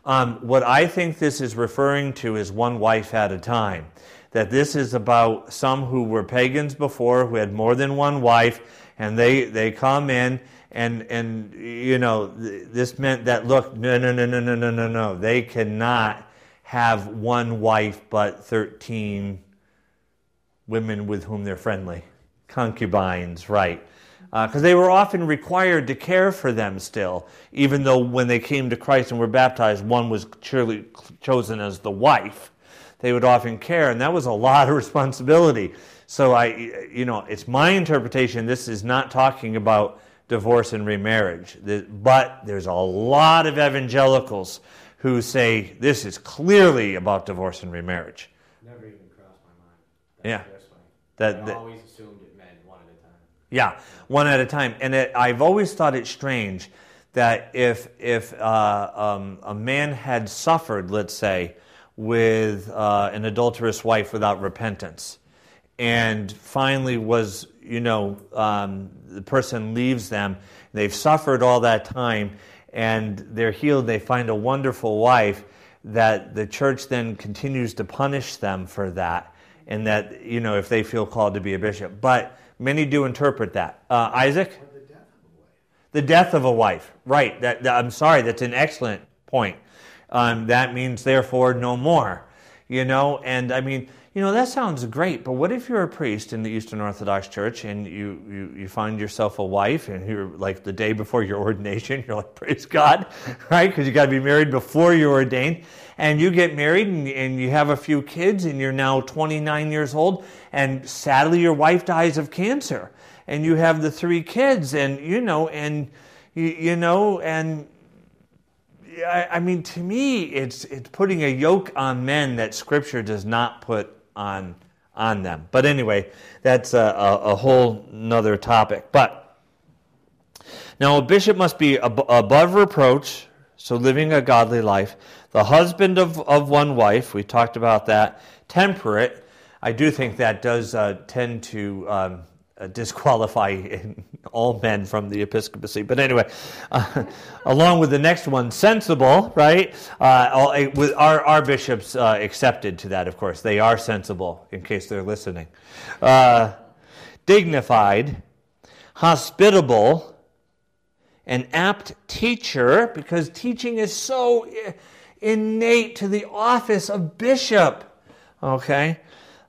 Um, what I think this is referring to is one wife at a time. That this is about some who were pagans before, who had more than one wife, and they, they come in and and you know this meant that look no no no no no no no no they cannot have one wife but 13 women with whom they're friendly concubines right because uh, they were often required to care for them still even though when they came to christ and were baptized one was surely chosen as the wife they would often care and that was a lot of <laughs> responsibility so i you know it's my interpretation this is not talking about divorce and remarriage. But there's a lot of evangelicals who say this is clearly about divorce and remarriage. Never even crossed my mind. That's yeah. That, that, always assumed it meant one at a time. Yeah, one at a time. And it, I've always thought it strange that if, if uh, um, a man had suffered, let's say, with uh, an adulterous wife without repentance, and finally was, you know, um, the person leaves them. They've suffered all that time and they're healed. They find a wonderful wife that the church then continues to punish them for that. And that, you know, if they feel called to be a bishop. But many do interpret that. Uh, Isaac? The death of a wife. The death of a wife. Right. That, that I'm sorry, that's an excellent point. Um, that means, therefore, no more. You know, and I mean, you know, that sounds great, but what if you're a priest in the Eastern Orthodox Church and you, you, you find yourself a wife and you're like the day before your <laughs> ordination, you're like, praise God, <laughs> right? Because you got to be married before you're ordained. And you get married and, and you have a few kids and you're now 29 years old and sadly your wife dies of cancer. And you have the three kids and, you know, and, you, you know, and I, mean, to me, it's, it's putting a yoke on men that Scripture does not put on on them. But anyway, that's a, a, a whole nother topic. But now a bishop must be ab- above reproach, so living a godly life. The husband of, of one wife, we talked about that. Temperate, I do think that does uh, tend to um, disqualify <laughs> all men from the episcopacy. But anyway, uh, <laughs> along with the next one, sensible, right? Uh, all, eh, with our, our bishops uh, accepted to that, of course. They are sensible, in case they're listening. Uh, dignified, hospitable, an apt teacher, because teaching is so eh, innate to the office of bishop. Okay?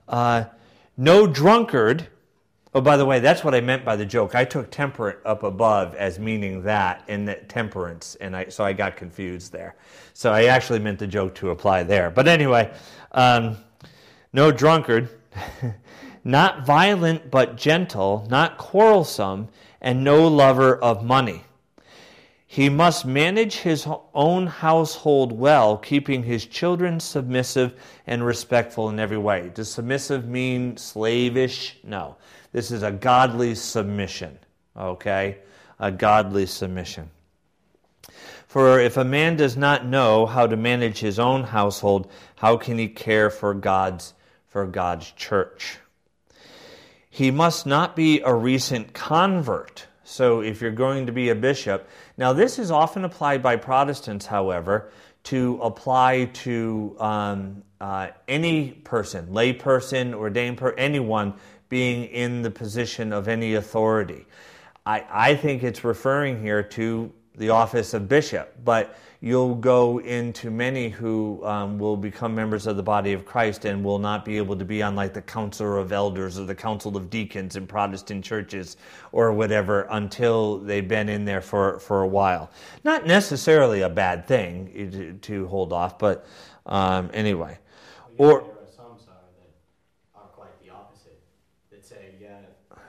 Uh, no drunkard Oh, by the way, that's what I meant by the joke. I took temperate up above as meaning that and that temperance, and I so I got confused there. So I actually meant the joke to apply there. But anyway, um, no drunkard, <laughs> not violent but gentle, not quarrelsome, and no lover of money. He must manage his own household well, keeping his children submissive and respectful in every way. Does submissive mean slavish? No. This is a godly submission, okay? A godly submission. For if a man does not know how to manage his own household, how can he care for God's for God's church? He must not be a recent convert. So if you're going to be a bishop, now this is often applied by Protestants, however, to apply to um, uh, any person, lay person, ordained per anyone being in the position of any authority. I, I think it's referring here to the office of bishop, but you'll go into many who um, will become members of the body of Christ and will not be able to be on like the council of elders or the council of deacons in Protestant churches or whatever until they've been in there for, for a while. Not necessarily a bad thing to, hold off, but um, anyway. Or- there are some sorry that are quite the opposite. That say, yeah,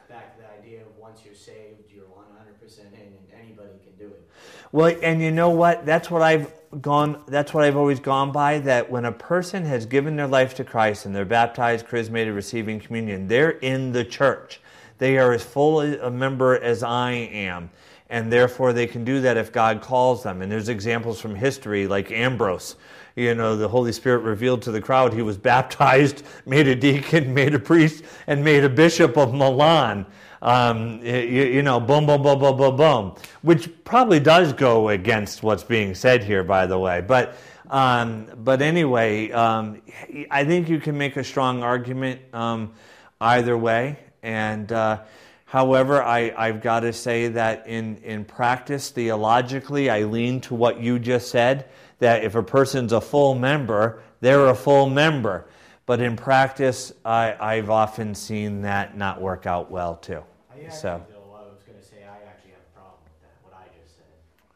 back to the idea of once you're saved, you're 100% in, and anybody can do it. Well, and you know what? That's what I've gone. That's what I've always gone by. That when a person has given their life to Christ and they're baptized, chrismated, receiving communion, they're in the church. They are as full a member as I am, and therefore they can do that if God calls them. And there's examples from history, like Ambrose. You know, the Holy Spirit revealed to the crowd he was <laughs> baptized, made a deacon, made a priest, and made a bishop of Milan um, you, you know, boom, boom, boom, boom, boom, boom, which probably does go against what's being said here, by the way. But, um, but anyway, um, I think you can make a strong argument um, either way. And uh, however, I, I've got to say that in, in practice, theologically, I lean to what you just said that if a person's a full member, they're a full member. But in practice, I, I've often seen that not work out well too. I actually, So. though, I was going to say, I actually have a problem with that, what I just said.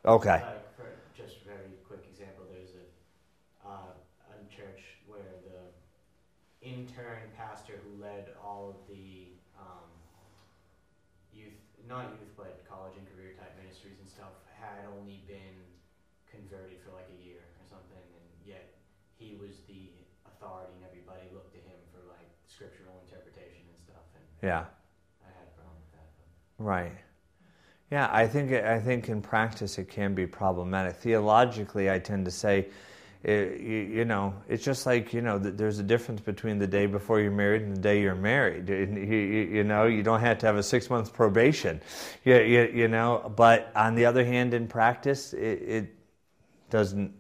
Okay. Like, for just a very quick example, there's a, uh, a church where the intern pastor who led all of the um, youth, not youth, but college and career type ministries and stuff, had only been converted for like a year or something, and yet he was the authority, and everybody looked to him for like scriptural interpretation and stuff. And Yeah. I had a problem with that. But. Right. Yeah, I think I think in practice it can be problematic. Theologically, I tend to say, it, you, you know, it's just like you know, th- there's a difference between the day before you're married and the day you're married. <laughs> You, you, you know, you don't have to have a six month probation. You, you, you know, but on the other hand, in practice, it, it doesn't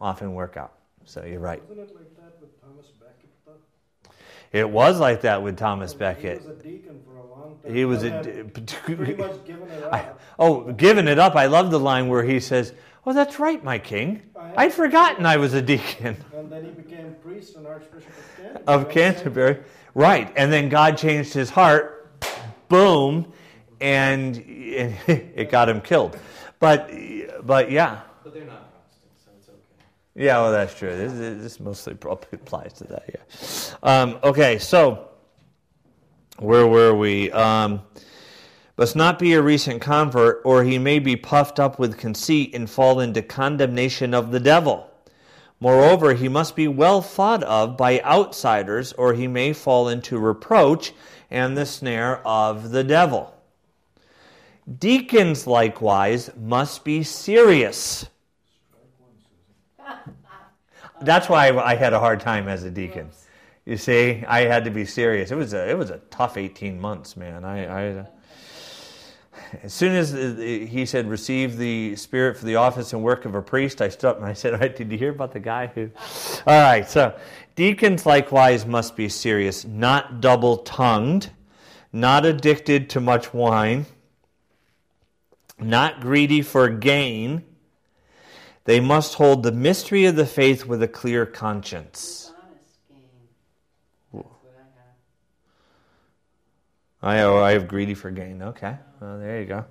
often work out. So you're right. Wasn't it like that with Thomas Becket though? It was like that with Thomas Becket. He was a deacon long time. He was a. pretty much given it I, oh, giving it up. I love the line where he says, "Oh, that's right, my king. I'd forgotten I was a deacon And then he became priest and Archbishop of Canterbury. of Canterbury." Right, and then God changed his heart. Boom, and, and <laughs> it got him killed. But, but yeah, But they're not Protestants, so it's okay. yeah. Well, that's true. This, this mostly probably applies to that. Yeah. Um, okay, so where were we? Um, must not be a recent convert, or he may be puffed up with conceit and fall into condemnation of the devil. Moreover, he must be well thought of by outsiders, or he may fall into reproach and the snare of the devil. Deacons, likewise, must be serious. <laughs> That's why I had a hard time as a deacon. You see, I had to be serious. It was a, it was a tough 18 months, man. I, I as soon as he said, receive the Spirit for the office and work of a priest, I up and I said, <laughs> right, did you hear about the guy who. <laughs> All right, so deacons likewise must be serious, not double tongued, not addicted to much wine, not greedy for gain. They must hold the mystery of the faith with a clear conscience. Dishonest gain. That's what I oh, I have greedy for gain. Okay. Well, there you go.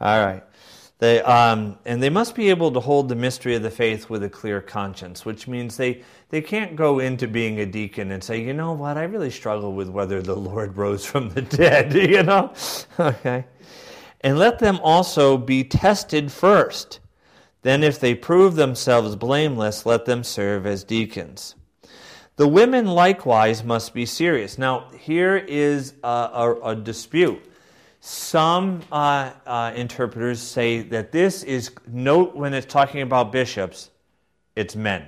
All right. They, um, and they must be able to hold the mystery of the faith with a clear conscience, which means they, they can't go into being a deacon and say, you know what, I really struggle with whether the Lord <laughs> rose from the dead, <laughs> you know? Okay. And let them also be tested first. Then, if they prove themselves blameless, let them serve as deacons. The women likewise must be serious. Now, here is a, a, a dispute. Some uh, uh, interpreters say that this is, note when it's talking about bishops, it's men.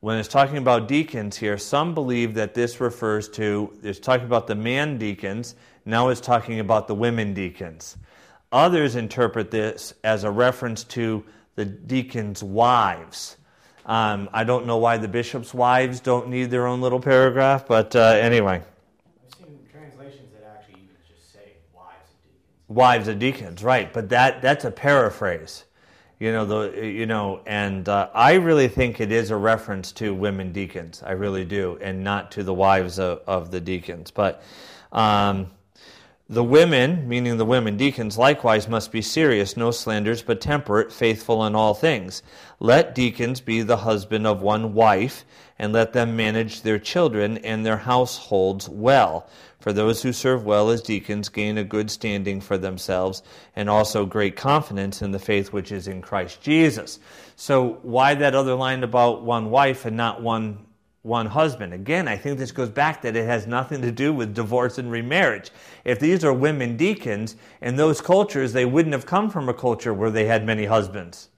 When it's talking about deacons here, some believe that this refers to, it's talking about the man deacons, now it's talking about the women deacons. Others interpret this as a reference to the deacons' wives. Um, I don't know why the bishop's wives don't need their own little paragraph, but uh, anyway. I've seen translations that actually even just say wives of deacons. Wives of deacons, right? But that that's a paraphrase, you know. The you know, and uh, I really think it is a reference to women deacons. I really do, and not to the wives of, of the deacons. But um, the women, meaning the women deacons, likewise must be serious, no slanders, but temperate, faithful in all things. Let deacons be the husband of one wife, and let them manage their children and their households well. For those who serve well as deacons gain a good standing for themselves, and also great confidence in the faith which is in Christ Jesus. So, why that other line about one wife and not one one husband. Again, I think this goes back that it has nothing to do with divorce and remarriage. If these are women deacons, in those cultures, they wouldn't have come from a culture where they had many husbands.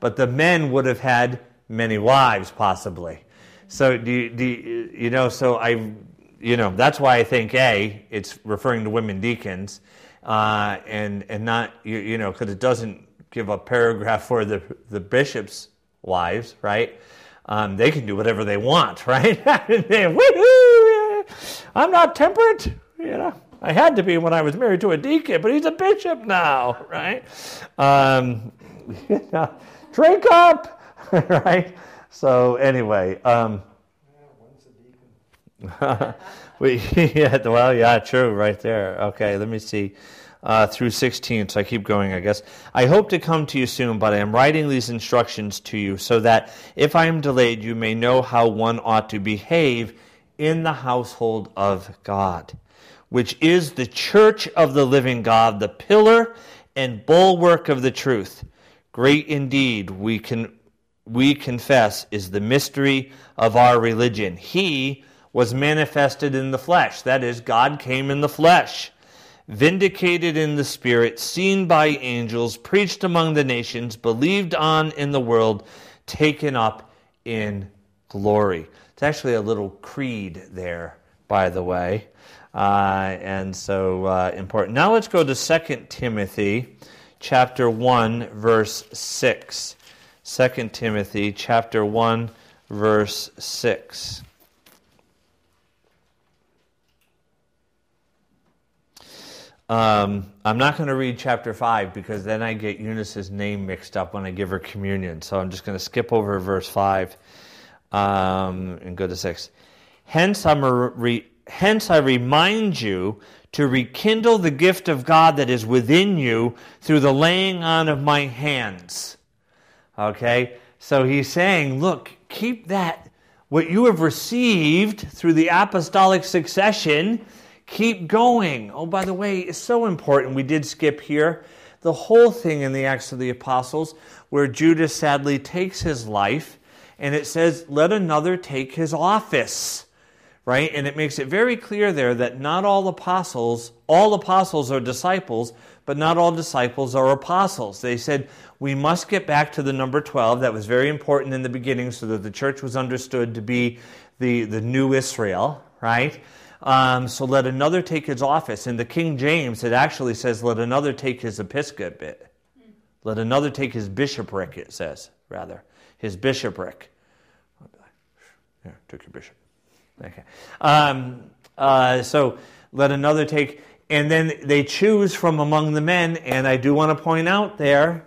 But the men would have had many wives, possibly. So, do you, do you, you know, so I, you know, that's why I think A, it's referring to women deacons, uh, and, and not, you, you know, because it doesn't give a paragraph for the, the bishop's wives, right? Um, they can do whatever they want, <laughs> right? <laughs> I'm not temperate, you know. I had to be when I was married to a deacon, but he's a bishop now, right? Um, <laughs> drink up, right? So anyway, um, we yeah, well, yeah, true, right there. Okay, let me see uh, through 16, so I keep going, I guess. I hope to come to you soon, but I am writing these instructions to you so that if I am delayed, you may know how one ought to behave in the household of God, which is the church of the living God, the pillar and bulwark of the truth. Great indeed, we can we confess is the mystery of our religion. He was manifested in the flesh. That is, God came in the flesh vindicated in the Spirit, seen by angels, preached among the nations, believed on in the world, taken up in glory. It's actually a little creed there, by the way. Uh, and so uh, important. Now let's go to 2 Timothy chapter 1, verse 6. 2 Timothy chapter 1, verse 6. Um, I'm not going to read chapter 5 because then I get Eunice's name mixed up when I give her communion. So I'm just going to skip over verse 5 um, and go to 6. Hence, I'm re- hence, I remind you to rekindle the gift of God that is within you through the laying on of my hands. Okay? So he's saying, look, keep that, what you have received through the apostolic succession Keep going. Oh, by the way, it's so important. We did skip here the whole thing in the Acts of the Apostles where Judas sadly takes his life and it says, let another take his office. Right? And it makes it very clear there that not all apostles, all apostles are disciples, but not all disciples are apostles. They said, we must get back to the number 12. That was very important in the beginning so that the church was understood to be the, the new Israel, right? Um, so let another take his office. In the King James, it actually says, let another take his episcopate. Let another take his bishopric, it says, rather. His bishopric. Here, took your bishop. Okay. Um, uh, so let another take, and then they choose from among the men. And I do want to point out there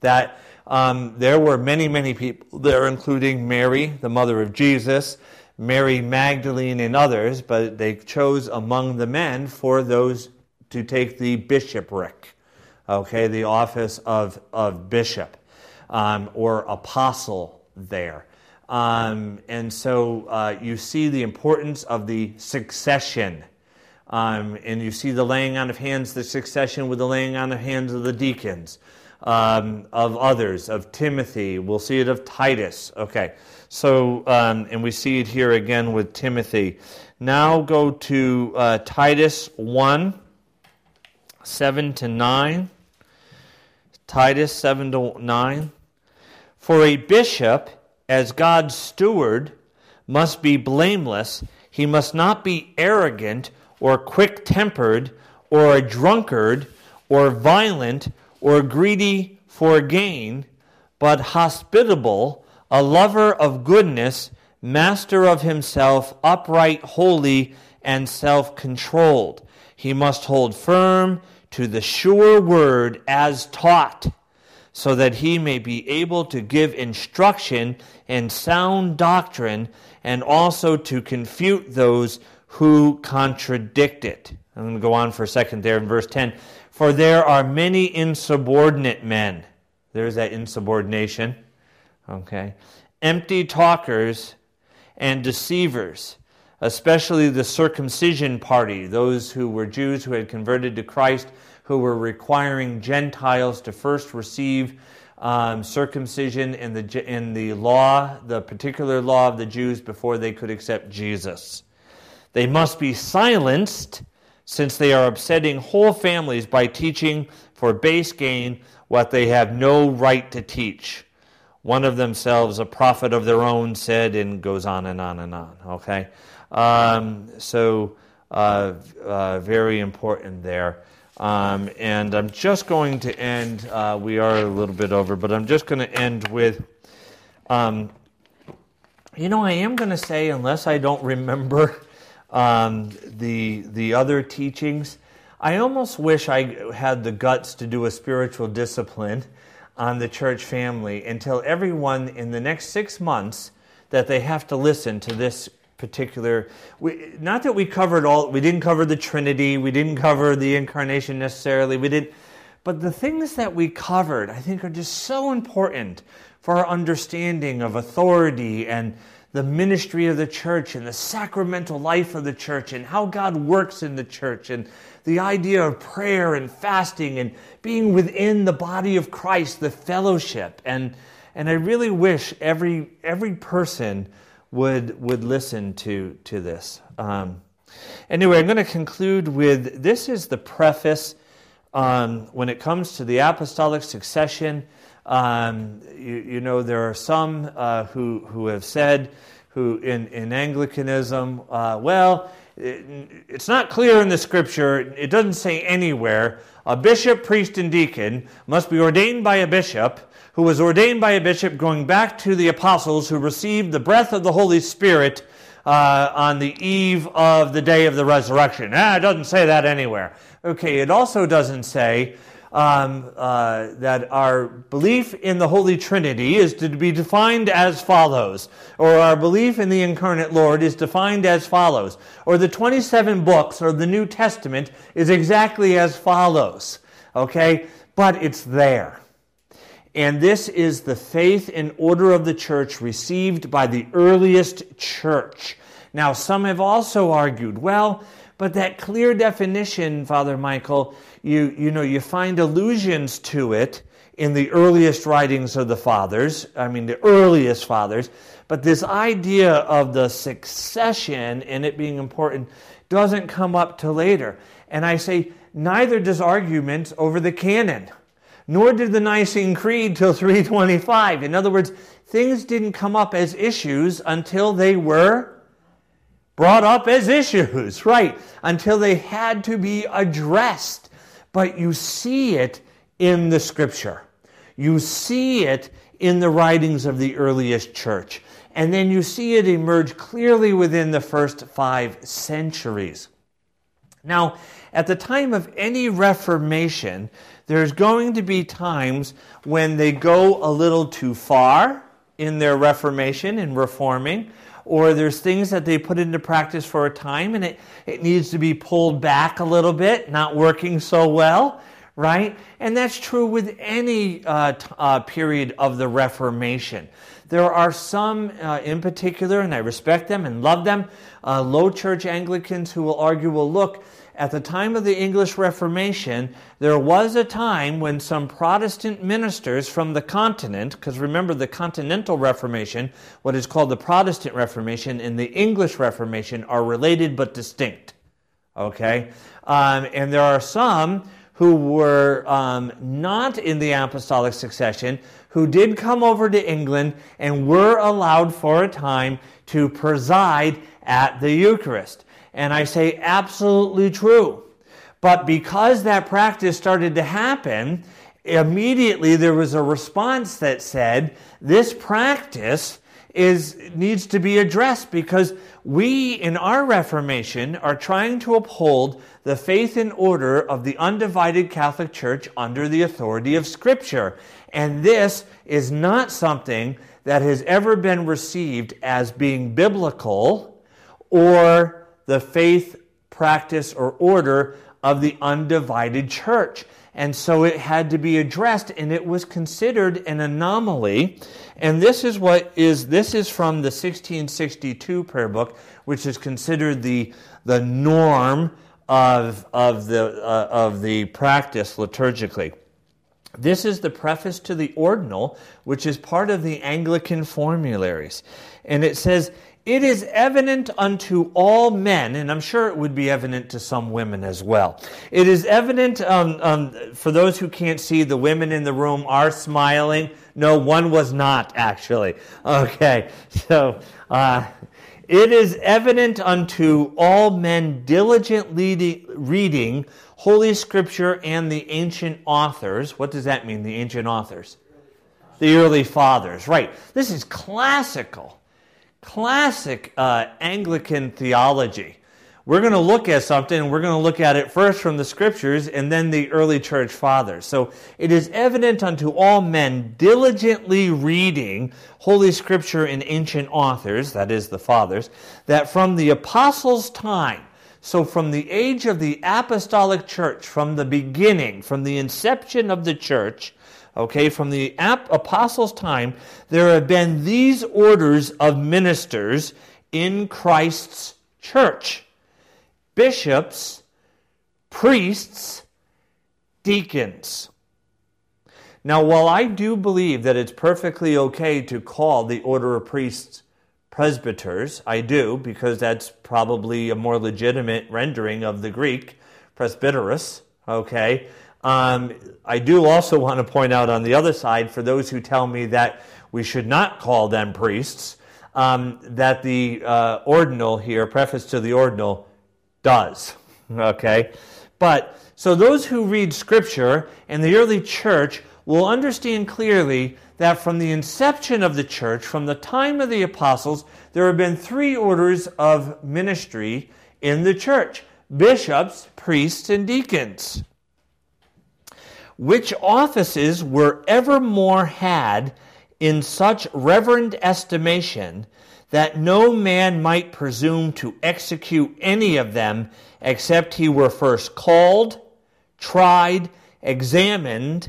that um, there were many, many people there, including Mary, the mother of Jesus, Mary Magdalene and others, but they chose among the men for those to take the bishopric, okay, the office of, of bishop um, or apostle there. Um, and so uh, you see the importance of the succession. Um, and you see the laying on of hands, the succession with the laying on of hands of the deacons, um, of others, of Timothy. We'll see it of Titus. Okay. So, um, and we see it here again with Timothy. Now go to uh, Titus 1 7 to 9. Titus 7 to 9. For a bishop, as God's steward, must be blameless. He must not be arrogant or quick tempered or a drunkard or violent or greedy for gain, but hospitable, a lover of goodness, master of himself, upright, holy, and self controlled. He must hold firm to the sure word as taught, so that he may be able to give instruction in sound doctrine and also to confute those who contradict it. I'm going to go on for a second there in verse 10. For there are many insubordinate men. There's that insubordination. Okay. Empty talkers and deceivers, especially the circumcision party, those who were Jews who had converted to Christ, who were requiring Gentiles to first receive um, circumcision in the, in the law, the particular law of the Jews, before they could accept Jesus. They must be silenced since they are upsetting whole families by teaching for base gain what they have no right to teach. One of themselves, a prophet of their own, said, and goes on and on and on. Okay? Um, so, uh, uh, very important there. Um, and I'm just going to end, uh, we are a little bit over, but I'm just going to end with, um, you know, I am going to say, unless I don't remember <laughs> um, the, the other teachings, I almost wish I had the guts to do a spiritual discipline on the church family and tell everyone in the next six months that they have to listen to this particular we, not that we covered all we didn't cover the trinity we didn't cover the incarnation necessarily we didn't but the things that we covered i think are just so important for our understanding of authority and the ministry of the church and the sacramental life of the church and how god works in the church and the idea of prayer and fasting and being within the body of christ the fellowship and and i really wish every every person would would listen to to this. Um, anyway, I'm going to conclude with this is the preface um, when it comes to the apostolic succession. Um, you, you, know, there are some uh, who who have said who in in Anglicanism, uh, well. It, it's not clear in the scripture. It doesn't say anywhere a bishop, priest, and deacon must be ordained by a bishop who was ordained by a bishop going back to the apostles who received the breath of the Holy Spirit uh, on the eve of the day of the resurrection. Ah, it doesn't say that anywhere. Okay, it also doesn't say um, uh, that our belief in the Holy Trinity is to be defined as follows, or our belief in the incarnate Lord is defined as follows, or the 27 books or the New Testament is exactly as follows. Okay, but it's there. And this is the faith and order of the church received by the earliest church. Now, some have also argued, well, but that clear definition, Father Michael, you, you know, you find allusions to it in the earliest writings of the fathers, I mean, the earliest fathers. But this idea of the succession and it being important doesn't come up till later. And I say, neither does argument over the canon nor did the Nicene Creed till 325. In other words, things didn't come up as issues until they were brought up as issues, <laughs> right? Until they had to be addressed. But you see it in the scripture. You see it in the writings of the earliest church. And then you see it emerge clearly within the first five centuries. Now, at the time of any Reformation, there's going to be times when they go a little too far in their reformation and reforming, or there's things that they put into practice for a time and it, it needs to be pulled back a little bit, not working so well, right? And that's true with any uh, t- uh, period of the Reformation. There are some uh, in particular, and I respect them and love them, uh, low church Anglicans who will argue, well, look, at the time of the English Reformation, there was a time when some Protestant ministers from the continent, because remember the Continental Reformation, what is called the Protestant Reformation, and the English Reformation are related but distinct. Okay? Um, and there are some who were um, not in the apostolic succession who did come over to England and were allowed for a time to preside at the Eucharist. And I say absolutely true. But because that practice started to happen, immediately there was a response that said, this practice is needs to be addressed because we in our reformation are trying to uphold the faith and order of the undivided Catholic Church under the authority of scripture and this is not something that has ever been received as being biblical or the faith, practice, or order of the undivided church. And so it had to be addressed, and it was considered an anomaly. And this is what is this is from the 1662 prayer book, which is considered the the norm of of the uh, of the practice liturgically. This is the preface to the ordinal, which is part of the Anglican formularies. And it says, it is evident unto all men, and I'm sure it would be evident to some women as well. It is evident um, um, for those who can't see, the women in the room are smiling. No, one was not actually. Okay, so uh, it is evident unto all men diligently reading Holy Scripture and the ancient authors. What does that mean, the ancient authors? The early fathers, right. This is classical classic uh, Anglican theology. We're going to look at something, we're going to look at it first from the scriptures and then the early church fathers. So it is evident unto all men diligently reading Holy Scripture and ancient authors, that is, the fathers, that from the apostles' time, so from the age of the apostolic church, from the beginning, from the inception of the church, Okay, from the apostles' time, there have been these orders of ministers in Christ's church bishops, priests, deacons. Now, while I do believe that it's perfectly okay to call the order of priests presbyters, I do, because that's probably a more legitimate rendering of the Greek, presbyteros, okay? Um, I do also want to point out on the other side, for those who tell me that we should not call them priests, um, that the uh, ordinal here, preface to the ordinal, does. <laughs> Okay? But, so those who read Scripture in the early church will understand clearly that from the inception of the church, from the time of the apostles, there have been three orders of ministry in the church bishops, priests, and deacons which offices were evermore had in such reverend estimation that no man might presume to execute any of them except he were first called, tried, examined,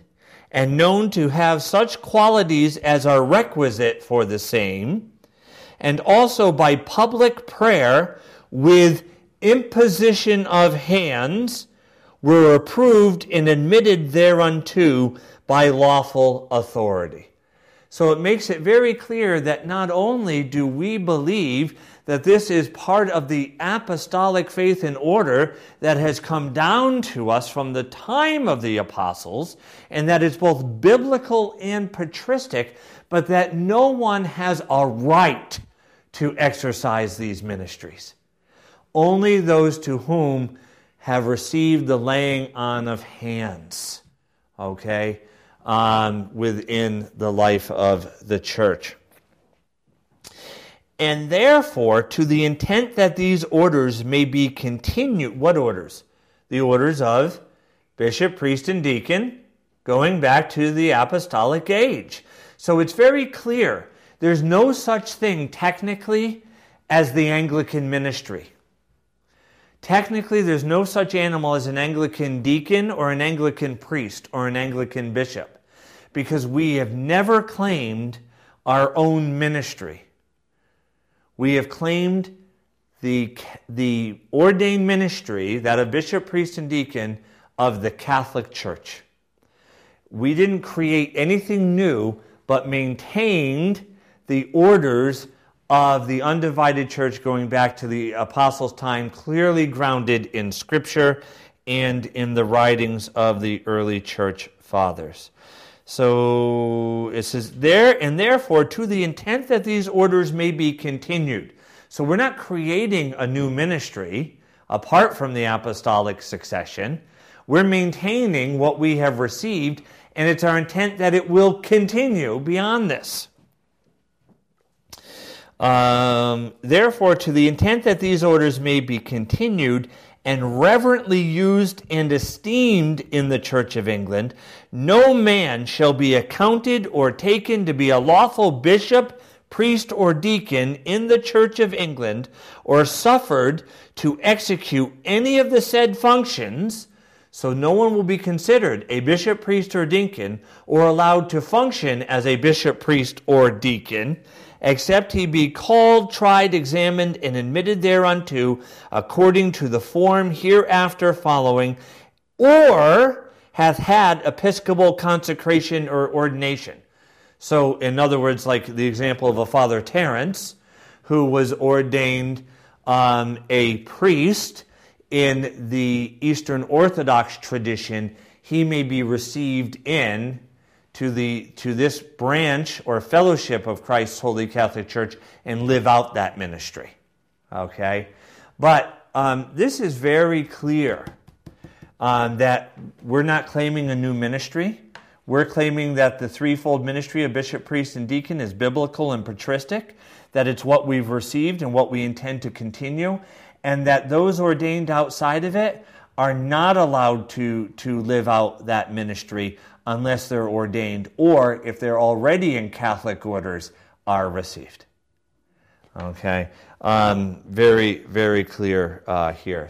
and known to have such qualities as are requisite for the same, and also by public prayer with imposition of hands were approved and admitted thereunto by lawful authority. So it makes it very clear that not only do we believe that this is part of the apostolic faith and order that has come down to us from the time of the apostles, and that it's both biblical and patristic, but that no one has a right to exercise these ministries. Only those to whom have received the laying on of hands, okay, um, within the life of the church. And therefore, to the intent that these orders may be continued, what orders? The orders of bishop, priest, and deacon, going back to the apostolic age. So it's very clear there's no such thing technically as the Anglican ministry. Technically, there's no such animal as an Anglican deacon or an Anglican priest or an Anglican bishop because we have never claimed our own ministry. We have claimed the, the ordained ministry, that of bishop, priest, and deacon, of the Catholic Church. We didn't create anything new, but maintained the orders of the undivided church going back to the apostles' time, clearly grounded in Scripture and in the writings of the early church fathers. So it says, there and therefore, to the intent that these orders may be continued. So we're not creating a new ministry apart from the apostolic succession. We're maintaining what we have received, and it's our intent that it will continue beyond this. Um, therefore, to the intent that these orders may be continued and reverently used and esteemed in the Church of England, no man shall be accounted or taken to be a lawful bishop, priest, or deacon in the Church of England, or suffered to execute any of the said functions. So no one will be considered a bishop, priest, or deacon, or allowed to function as a bishop, priest, or deacon except he be called, tried, examined, and admitted thereunto according to the form hereafter following, or hath had episcopal consecration or ordination. So, in other words, like the example of a Father Terence, who was ordained um, a priest in the Eastern Orthodox tradition, he may be received in to, the, to this branch or fellowship of Christ's Holy Catholic Church and live out that ministry. Okay? But um, this is very clear um, that we're not claiming a new ministry. We're claiming that the threefold ministry of bishop, priest, and deacon is biblical and patristic, that it's what we've received and what we intend to continue, and that those ordained outside of it are not allowed to, to live out that ministry unless they're ordained or if they're already in Catholic orders are received. Okay, um, very, very clear uh, here.